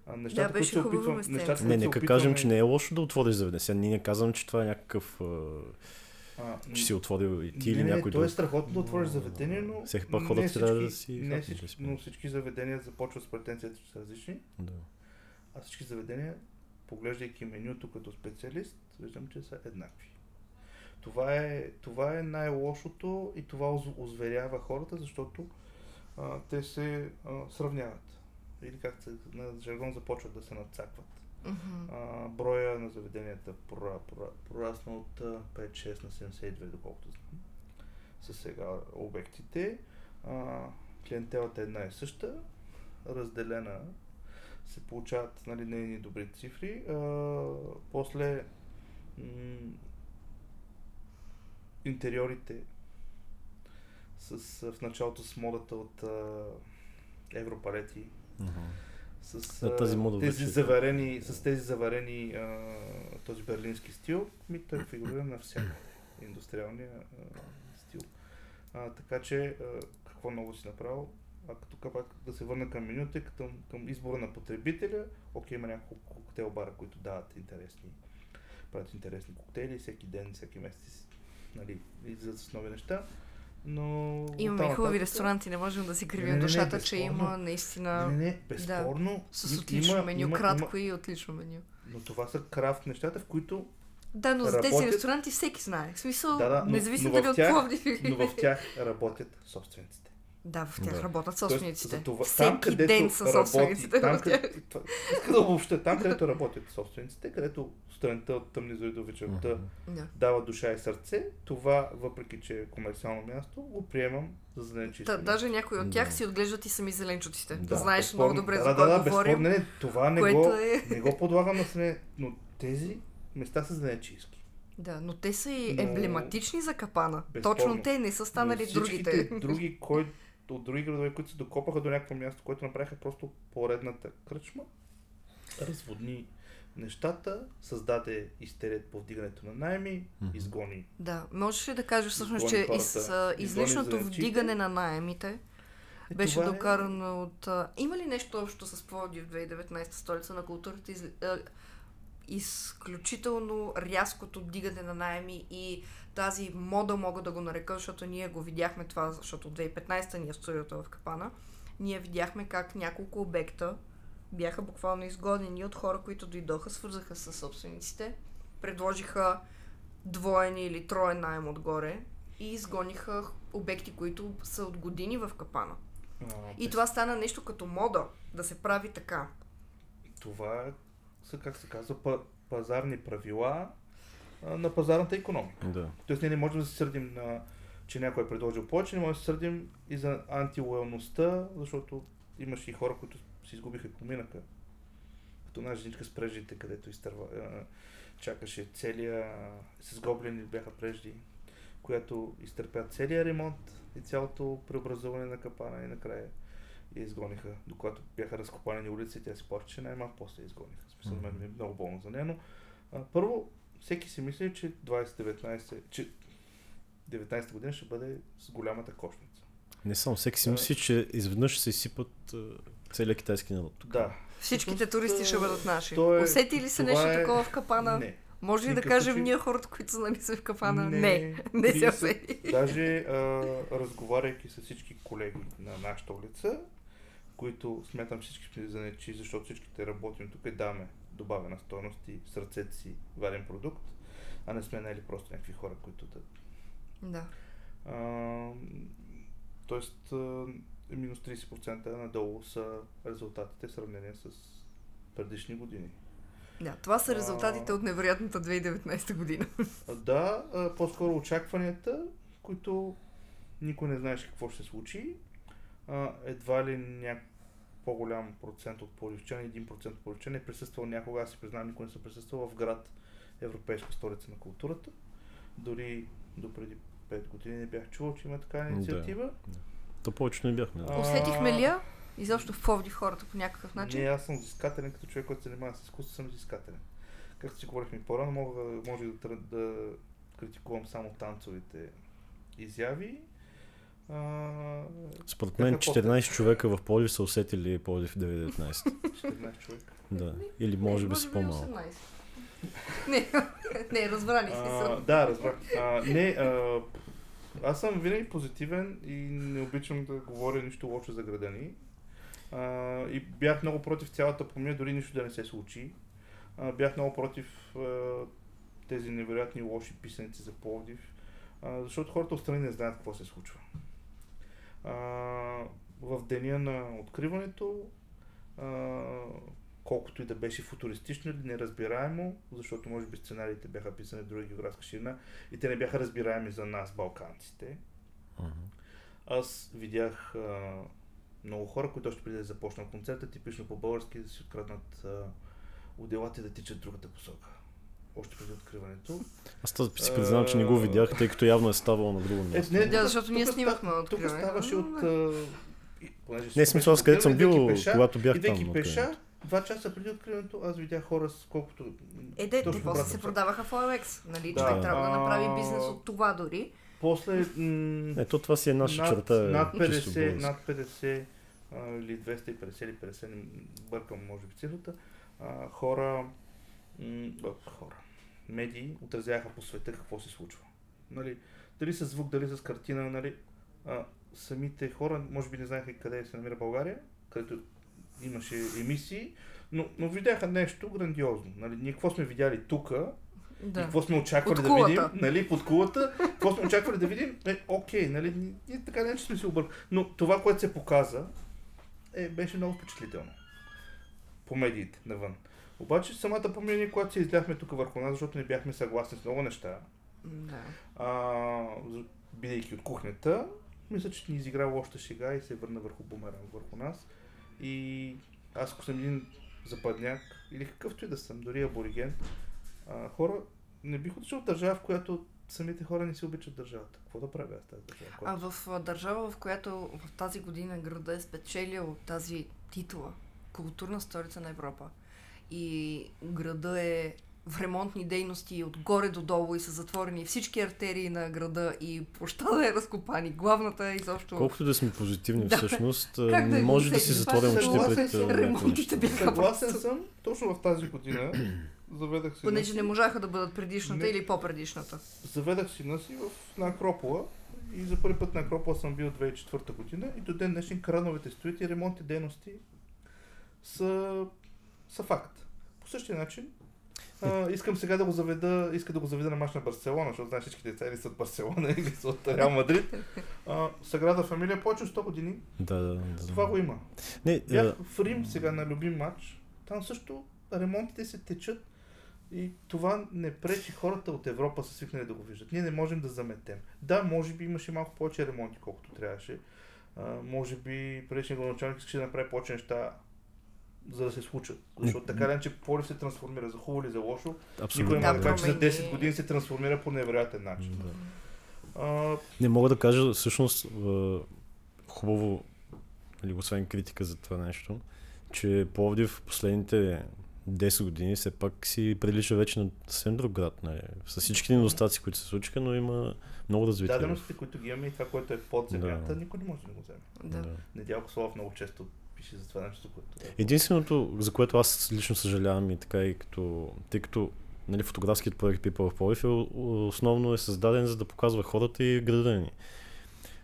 А, нещата, Да, които беше се хубаво опитвам, нещата, Не, които се нека опитваме- кажем, че не е лошо да отвориш заведение. Сега ние не казвам, че това е някакъв... а, А, че си отворил и ти или не, не, някой то е друг. страхотно да отвориш заведение, но Всеки път не хората трябва да си не всички, но всички заведения започват с претенцията, че са различни, Да. а всички заведения, поглеждайки менюто като специалист, виждам, че са еднакви. Това е, това е най-лошото и това оз- озверява хората, защото а, те се а, сравняват. Или как се, на жаргон започват да се надцакват. Мгм. А, броя на заведенията пора, пора, порасна от а, 5-6 на 72, доколкото знам. Са сега обектите. А, клиентелата е една и съща, разделена се получават нали, нейни добри цифри. А, после м- интериорите с, в началото с модата от а, европалети Мгм. С тази а, мода тези вече е- заварени, с тези заварени а, този берлински стил, ми той фигурира навсякъде. Индустриалния а, стил. А, така че, а, какво много си направил? А като пак да се върна към менюта, към, към избора на потребителя, окей, има няколко коктейл бара, които дават интересни, правят интересни коктейли, всеки ден, всеки месец, нали, излизат с нови неща. Но Имаме и хубави ресторанти, не можем да си кривим не, не, душата, че има наистина Не, не, безспорно. с и- отлично има- меню, има- кратко има- и отлично меню. Но това са крафт нещата, в които Да, но за тези ресторанти всеки знае. В смисъл, Да, да, но- независимо но дали от Пловдив но в тях работят собствениците. Да, в тях Да. работят Тоест, собствениците. за това- Всеки там, където ден са работи- собствениците Там, където, да обобща, там, където работят собствениците, където сутринта от тъмни зори до вечерта. Да. дава душа и сърце, това, въпреки че е комерциално място, го приемам за зеленчисто. Та, даже някои от тях Да. си отглеждат и сами зеленчуците. Да, Да, знаеш безспорно. много добре да, за да, кой да, говорим. безспорно, не, това не го, е- не го подлагам на сне, но тези места са зеленчийски. Да, но те са и Но- емблематични за капана. Безспорно. Точно те не са станали Но другите. други, *laughs* кой, от други градове, които се докопаха до някакво място, което направиха просто поредната кръчма, разводни нещата, създаде истерия по вдигането на найми, изгони. Да, можеш ли да кажеш всъщност, че хората, из, излишното вдигане на найемите Е, беше е- докарано от... А, има ли нещо общо с Пловдив 2019 столица на културата? Из, а, изключително рязкото вдигане на найеми и тази мода мога да го нарека, защото ние го видяхме това, защото 2015 ние в студиото в Капана, ние видяхме как няколко обекта бяха буквално изгонени от хора, които дойдоха, свързаха с собствениците, предложиха двоен или троен найем отгоре и изгониха обекти, които са от години в Капана. А, И това стана нещо като мода, да се прави така. Това са, как се казва, па- пазарни правила на пазарната економика. Да. Тоест ние не можем да се сърдим на че някой е предложил повече, не можем да се сърдим и за антилоялността, защото имаше и хора, които си изгубиха поминъка. Като една женичка с преждите, където изтърва, чакаше целия, с гоблини бяха прежди, която изтърпя целия ремонт и цялото преобразуване на капана и накрая я изгониха. Докато бяха разкопани улици, тя си плаче, че най-малко после я изгониха. Смисъл, мен ми е много болно за нея, но а, първо, всеки си мисли, че 2019, че 19 година ще бъде с голямата кошница. Не само всеки си Да. мисли, че изведнъж се изсипат а, целият китайски народ. тук. Да. Всичките Всъщност, туристи ще а, бъдат наши. е- Усети ли се нещо е- такова в Капана? Не. Може ли да кажем случай. ние хората, които са нали са в Капана? Не, Не, не, се усети. Даже а, разговаряйки с всички колеги на нашата улица, които смятам всички сме занечи, защото всичките работим тук и даваме добавена стойност и сърцето си варен продукт, а не сме наели просто някакви хора, които да... Да. А, тоест, минус 30% надолу са резултатите в сравнение с предишни години. Да, това са резултатите А. от невероятната 2019 година. Да, по-скоро очакванията, които никой не знаеше какво ще се случи. Едва ли някакъв по-голям процент от поливчани, 1% от поливчани е присъствал някога, аз си признавам, никой не съм присъствал в град Европейска столица на културата. Дори до преди 5 години не бях чувал, че има такава инициатива. То повече не бяхме. Да. Усетихме ли я? Изобщо в Пловдив хората по някакъв начин? Не, аз съм взискателен като човек, който се занимава с изкуство, съм взискателен. Както си говорихме по-рано, мога, може да, да критикувам само танцовите изяви. А, Според мен Така, 14 човека в Пловдив са усетили Пловдив 2019. 14 *laughs* човека. Да. Или може би Не, са по-малко. 18. *laughs* не, не, разбрани си съм. да, разбрах. А, не, а, аз съм винаги позитивен и не обичам да говоря нищо лошо за града ни. А, и бях много против цялата помия, дори нищо да не се случи. А, бях много против а, тези невероятни лоши писаници за Пловдив, а, защото хората отстрани не знаят какво се случва. А, в деня на откриването, а, колкото и да беше футуристично или неразбираемо, защото може би сценариите бяха писани в друга географска ширина и те не бяха разбираеми за нас, балканците. Мгм. Аз видях а, много хора, които още преди да започна концерта, типично по-български, да си откраднат а, отделата и да тичат другата посока. Още преди откриването. Аз тази си признавам, че не го видях, тъй като явно е ставало на друго Е, място. не, Да, защото ние снимахме от Тук ставаше от... Не, смисъл, аз където съм бил, пеша, когато бях там. пеша, два часа преди откриването, аз видях хора с колкото... Е, де, те после се продаваха в OLX. Нали? Да. Човек трябва да направи бизнес от това дори. После... м- Ето това си е наша над, черта. е Над чисто 50, българска. над 50 а, или 250 или 50, не бъркам може би цифрата, а, хора, м, хора, медии отразяха по света какво се случва. Нали, дали с звук, дали с картина, нали, а, самите хора може би не знаеха къде се намира България, където имаше емисии, но, но видяха нещо грандиозно. Нали, ние какво сме видяли тук, и Да. какво сме очаквали да видим, нали, под кулата, какво сме очаквали да видим, е, окей, нали, ние така не че сме се объркали. Но това, което се показа, е, беше много впечатлително. По медиите, навън. Обаче самата помиление, когато се изляхме тук върху нас, защото не бяхме съгласни с много неща, Да. а, бидейки от кухнята, мисля, че ни изигра лоша шега и се върна върху бумеранг върху нас. И аз, ако съм един западняк, или какъвто и да съм, дори абориген, а, хора, не бих отишъл в държава, в която самите хора не си обичат държавата. Какво да правя аз в тази държава? А Която- в а, държава, в която в тази година града е спечелил тази титла културна столица на Европа и града е в ремонтни дейности отгоре до долу и са затворени всички артерии на града и площада е разкопан и главната е изобщо... Колкото да сме позитивни Да. всъщност, *laughs* Как да не го може да си затворим Това очите пред Ремонтите бяха Съгласен съм, точно в тази година *clears throat* заведах си Понеже не можаха да бъдат предишната Не. или по-предишната. заведах сина си в, на Акропола. И за първи път на Акропола съм бил 2004 година. И до ден днешен крановете стоят и ремонтни дейности са, са факт. По същия начин а, искам сега да го заведа, иска да го заведа на мач на Барселона, защото знаеш всички деца или са от Барселона *laughs* или са от Реал Мадрид. А, Саграда фамилия повече от 100 години. Да, да, да. Това го има. Не, Бях а, в Рим сега на любим матч. Там също ремонтите се течат и това не пречи хората от Европа са свикнали да го виждат. Ние не можем да заметем. Да, може би имаше малко повече ремонти, колкото трябваше. А, може би предишният главначалник искаше да направи повече неща, за да се случат. Защото така или иначе Пловдив се трансформира за хубаво или за лошо. Никой абсолютно. не Да, може да каже, че за промени. 10 години се трансформира по невероятен начин. Да. А, Не мога да кажа всъщност хубаво, нали, освен критика за това нещо, че Пловдив в последните 10 години все пак си прилича вече на съвсем друг град. Нали. С всичките недостатъци, които се случиха, но има много развитие. даденостите, които ги имаме и това, което е под земята, Да. никой не може да го вземе. Да. Недялко Славов много често за това нещо, което е. Единственото, за което аз лично съжалявам и така и като, тъй като нали, фотографският проект People в Пловдив е, основно е създаден за да показва хората и града ни.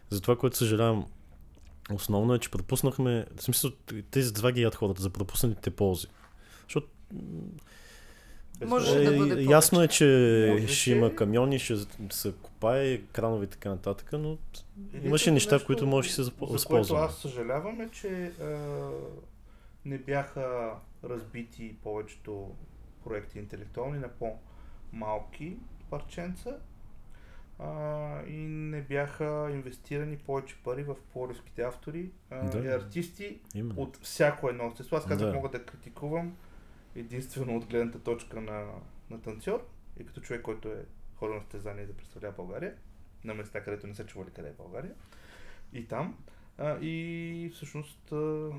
За това, което съжалявам основно е, че пропуснахме, в смисъл тези два ги ядат хората за пропуснатите ползи. Защото Може това- да е, бъде ясно е, че Можеше. ще има камиони, ще се копае, кранове и така нататък, но Единственото имаше неща, нещо, които може да се запо- За което аз съжалявам е, че а, не бяха разбити повечето проекти интелектуални на по-малки парченца а, и не бяха инвестирани повече пари в пловдивските автори а, Да. и артисти Именно. от всяко едно естество. Аз казах, Да. мога да критикувам единствено от гледната точка на, на танцор и като човек, който е ходил на състезание да представлява България, на места, където не са чували къде е България. И там. А, и всъщност а,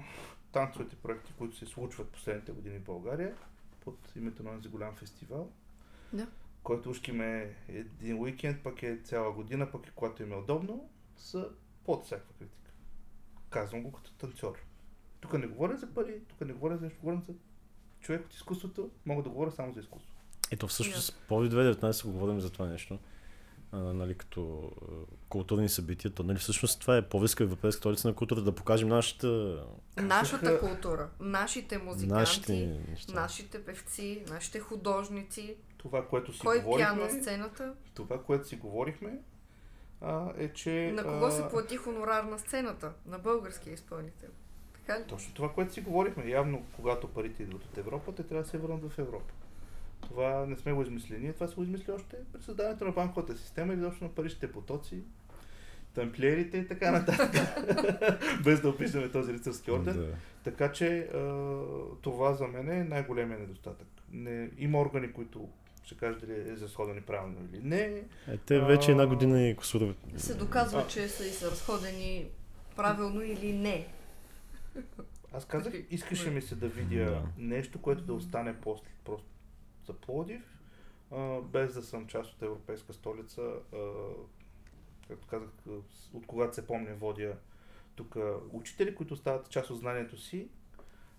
танцовите проекти, които се случват последните години в България, под името на този голям фестивал, Да. който ушки ме един уикенд, пък е цяла година, пък и когато им е удобно, са под всякаква критика. Казвам го като танцор. Тук не говоря за пари, тук не говоря за нещо, говорим за човек от изкуството, мога да говоря само за изкуство. Ето всъщност по 2019 говорим за това нещо. А, нали, като а, културни събития, то нали, всъщност това е по-виска европейска столица на култура, да покажем нашата, Нашата култура, нашите музиканти, нашите нашите певци, нашите художници, Това, което си кой пя на говорихме, сцената, това, което си говорихме, а, е, че... на кого а, се плати хонорар на сцената, на българския изпълнител. Така ли? Точно това, което си говорихме. Явно, когато парите идват от Европа, те трябва да се върнат в Европа. Това не сме го измислили. Ние това се го измисли още при създаването на банковата система и изобщо на паричните потоци, тамплиерите и така нататък. *laughs* Без да описваме този рицарски орден. Да. Така че а, това за мен е най-големия недостатък. Не, има органи, които ще кажат дали е изразходени правилно или не. Е, те вече една година и косур... Се доказва, А. че са и са разходени правилно или не. Аз казах, искаше ми се да видя Да. нещо, което да остане после, просто за Плодив, а, без да съм част от европейска столица. А, както казах, от когато се помня, водя тук учители, които стават част от знанието си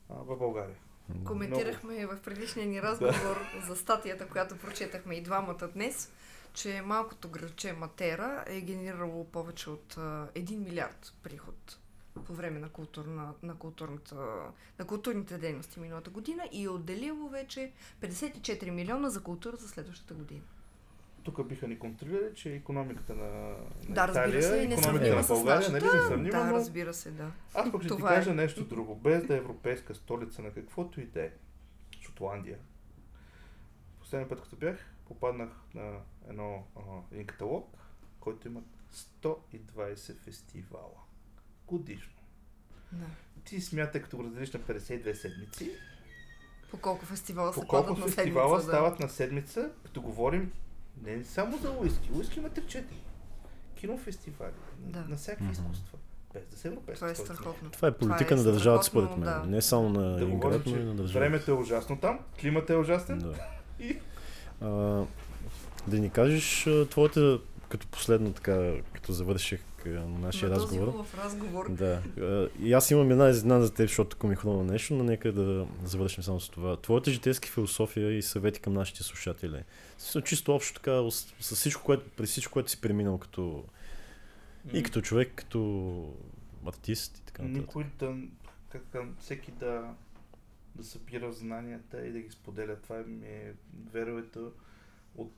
а, в България. Коментирахме в предишния ни разговор за статията, която прочетахме и двамата днес, че малкото градче Матера е генерирало повече от а, 1 милиард приход по време на, културна, на, културната, на културните дейности миналата година и е отделило вече 54 милиона за култура за следващата година. Тук биха ни контролирали, че економиката на, на Да, Италия, се, економиката на България, нали, не сравнима, Да, но разбира се, да. Аз пък ще ти е. кажа нещо друго. Без да е европейска столица на каквото и да е. Шотландия. Последния път, като бях, попаднах на едно, а, един каталог, който има 120 фестивала. Годишно. да. Ти смятай, като го разделиш на 52 седмици, По колко фестивала по колко падат на фестивала седмица. Да. стават на седмица, като говорим не само за уиски. Уиски има 3-4. Кинофестивали, Да. на всякакви Мгм. изкуства. Без да се европейска Това е страхотно. Това е политика Това е на държавата, според мен. да. Не само на Да един говорим, град, но и на държавата. времето е ужасно там, климата е ужасен. Да. И А, да ни кажеш твоята, като последно така, като завърших а, нашия на този разговор. хубав разговор. Да. А, И аз имам една изненада за теб, защото ако ми хрумва нещо, но нека да завършим само с това. Твоята житейска философия и съвети към нашите слушатели. Чисто общо така, с, всичко, което, при всичко, което си преминал като, и като човек, като артист и така нататък. Никой да, как, към всеки да, да събира знанията и да ги споделя. Това ми е веровето от,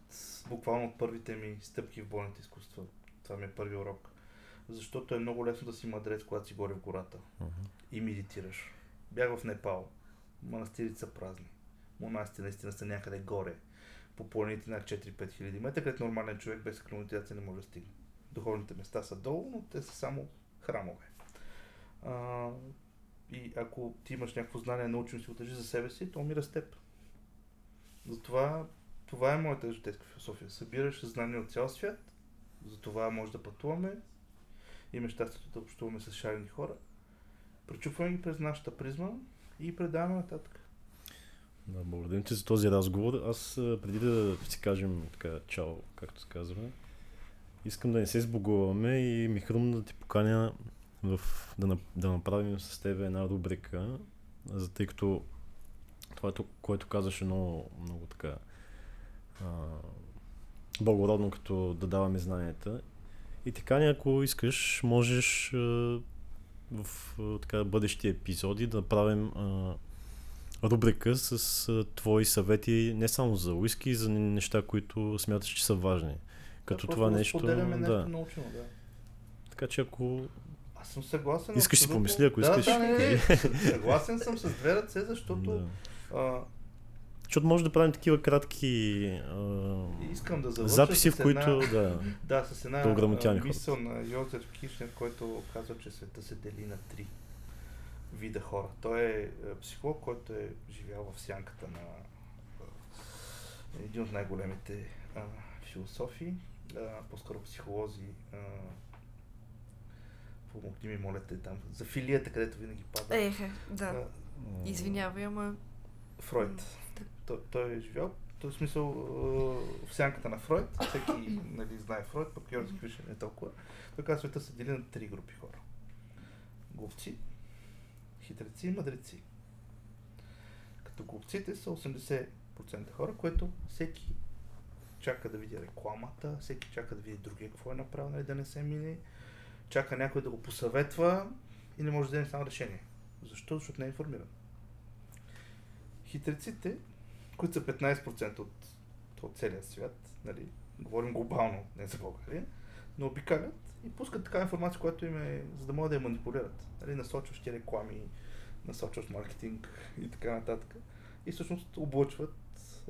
буквално от първите ми стъпки в бойните изкуства. Това ми е първи урок. Защото е много лесно да си мъдрец, когато си горе в гората Мгм. и медитираш. Бях в Непал. Манастирите са празни. Монасти наистина са някъде горе. По планините над 4-5 хиляди метра, където нормален човек без акроматизация не може да стигне. Духовните места са долу, но те са само храмове. А, и ако ти имаш някакво знание, научено си държи за себе си, то умира с теб. Затова това е моята житейска философия. Събираш знания от цял свят, затова може да пътуваме, имаме щастието да общуваме с шарени хора, пречупваме ги през нашата призма и предаваме нататък. Да, благодарим ти за този разговор. Аз преди да си кажем така чао, както се казва, искам да не се сбогуваме и ми хрумна да ти поканя в, да, да направим с теб една рубрика, за тъй като това, е което казваше много, много така а, благородно, като да даваме знанията. И така, ако искаш, можеш в така, бъдещи епизоди да направим а, рубрика с а, твои съвети не само за уиски, за не- неща, които смяташ, че са важни. Като Да, това просто да нещо. Нещо научено, да. Така че ако Аз съм съгласен. Искаш си помисли, ако да, искаш. Да, не, не. Съгласен съм с две ръце, защото Да. а, Защото може да правим такива кратки а, искам да завърша записи, в които една, да. *laughs* да, с една програмотяни а, хората. мисъл на Йозеф Кишнер, който казва, че света се дели на три вида хора. Той е а, психолог, който е живял в сянката на а, един от най-големите а, философи, а, по-скоро психолози. А, помогни ми, моля те, там, за филията, където винаги пада. Ехе, да. А, Извинявай, ама Фройд. Той, той е живял, в смисъл в сянката на Фройд. Всеки нали, знае Фройд, пък Йорзик Кришен не толкова. Казва, света се дели на три групи хора. Глупци, хитреци и мъдреци. Като глупците са 80% хора, което всеки чака да види рекламата, всеки чака да види другия какво е направил, нали, да не се мине, чака някой да го посъветва и не може да вземе само решение. Защо? Защото не е информиран. Хитреците, които са 15% от, от целия свят, нали, говорим глобално, не за България, но обикалят и пускат такава информация, която им е, за да могат да я манипулират. Нали, насочващи реклами, насочващ маркетинг и така нататък. И всъщност облъчват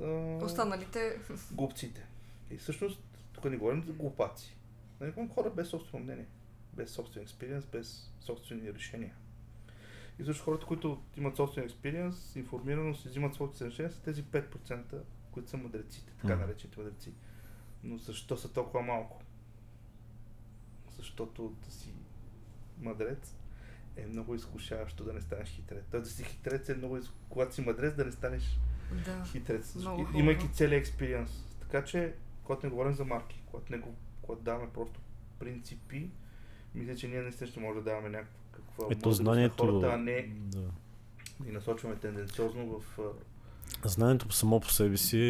а, Останалите... глупците. И всъщност, тук не говорим за глупаци. Нали, говорим хора без собствено мнение, без собствен експириенс, без собствени решения. И също хората, които имат собствен експириенс, информираност и взимат своите решения, са тези 5%, които са мъдреците, така наречените мъдреци. Но защо са толкова малко? Защото да си мъдрец е много изкушаващо да не станеш хитрец. Тоест да си хитрец е много из... когато си мъдрец да не станеш Да. хитрец, имайки целият експириенс. Така че, когато не говорим за марки, когато, не го, когато даваме просто принципи, мисля, че ние наистина ще можем да даваме някаква Ето мъдрост на знанието... хората, а не Да. ги насочваме тенденциозно в... Знанието само по себе си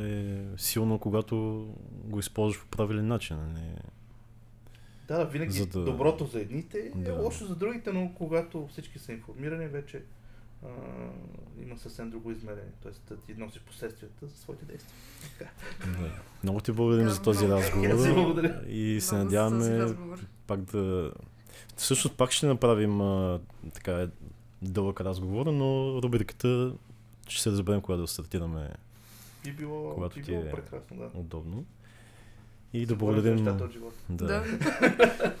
е силно, когато го използваш по правилен начин. а Не... Да, да, винаги За да- доброто за едните е Да. лошо за другите, но когато всички са информирани, вече а, има съвсем друго измерение. Тоест да ти носиш последствията за своите действия. Да. Много ти благодарим Да, за този много. разговор. *laughs* Благодаря. И се Много надяваме пак да... Всъщност пак ще направим а, така дълъг разговор, но рубриката ще се разберем кога да стартираме Би било, Когато ти било е- прекрасно, да. удобно. И да благодарим, да, Да.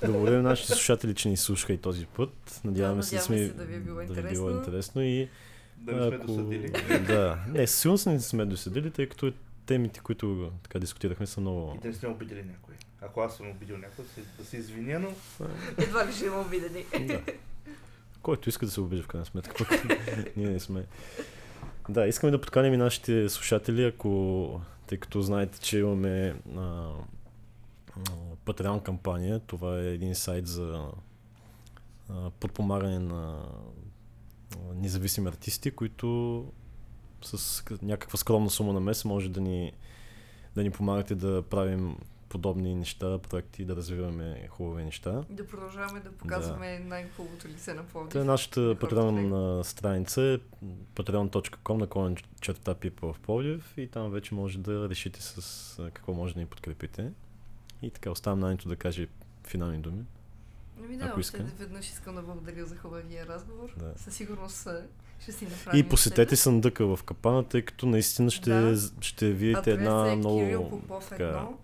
да благодарим нашите слушатели, че ни слушаха и този път. Надяваме се, надяваме сме, се да ви е било да ви е било интересно. интересно и Да не сме ако- досъдили. Да, не, със сигурност не сме досъдили, тъй като темите, които така дискутирахме са много... И да не сме обидели някой. Ако аз съм обидил някой, да се- да се извиня, но Едва ли ще има обидени. *laughs* Да. Който иска да се обижда в крайна сметка, пък *laughs* ние не сме. Да, искаме да подканим и нашите слушатели, ако, тъй като знаете, че имаме а, а, Patreon кампания, това е един сайт за а, подпомагане на а, независими артисти, които с някаква скромна сума на месец може да ни, да ни помагате да правим подобни неща, проекти, да развиваме хубави неща. Да продължаваме да показваме най-хубавото лице на Пловдив. Та, нашата хората Patreon а, страница е patreon.com наклонен черта People в Пловдив и там вече може да решите с какво може да ни подкрепите. И така оставам на Нито да каже финални думи. Ами да, ако още иска. веднъж искам да благодаря за хубавия разговор. Да. Със сигурност ще си направим. И посетете съндъка в капана, тъй като наистина ще, Да. ще видите една е много Кирил Попов така, едно.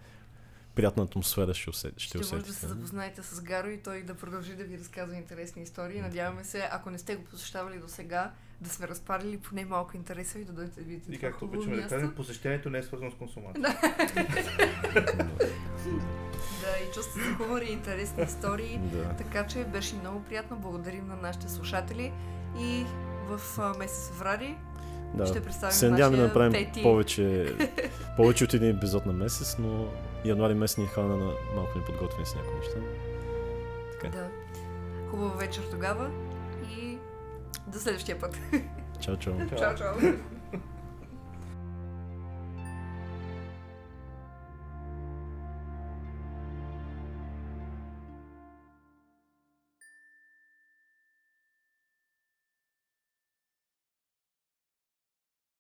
Приятна атмосфера, ще, усе, ще, Ще, може да усетите. се запознаете с Гаро и той да продължи да ви разказва интересни истории. Надяваме се, ако не сте го посещавали до сега, да сме разпалили поне малко интереса и да дойдете да видите и както обичаме да кажем, посещението не е свързано с консумация. Да, *laughs* и чувство за хумор и интересни истории. *laughs* Да. Така че беше много приятно. Благодарим на нашите слушатели и в месец феврари Да. ще представим Се надяваме да направим пети... повече, *laughs* повече от един епизод на месец, но януари месец ни е хвана на малко неподготвени с някои неща. Така. Да. Хубава вечер тогава и до следващия път. Чао, чао. Чао, чао.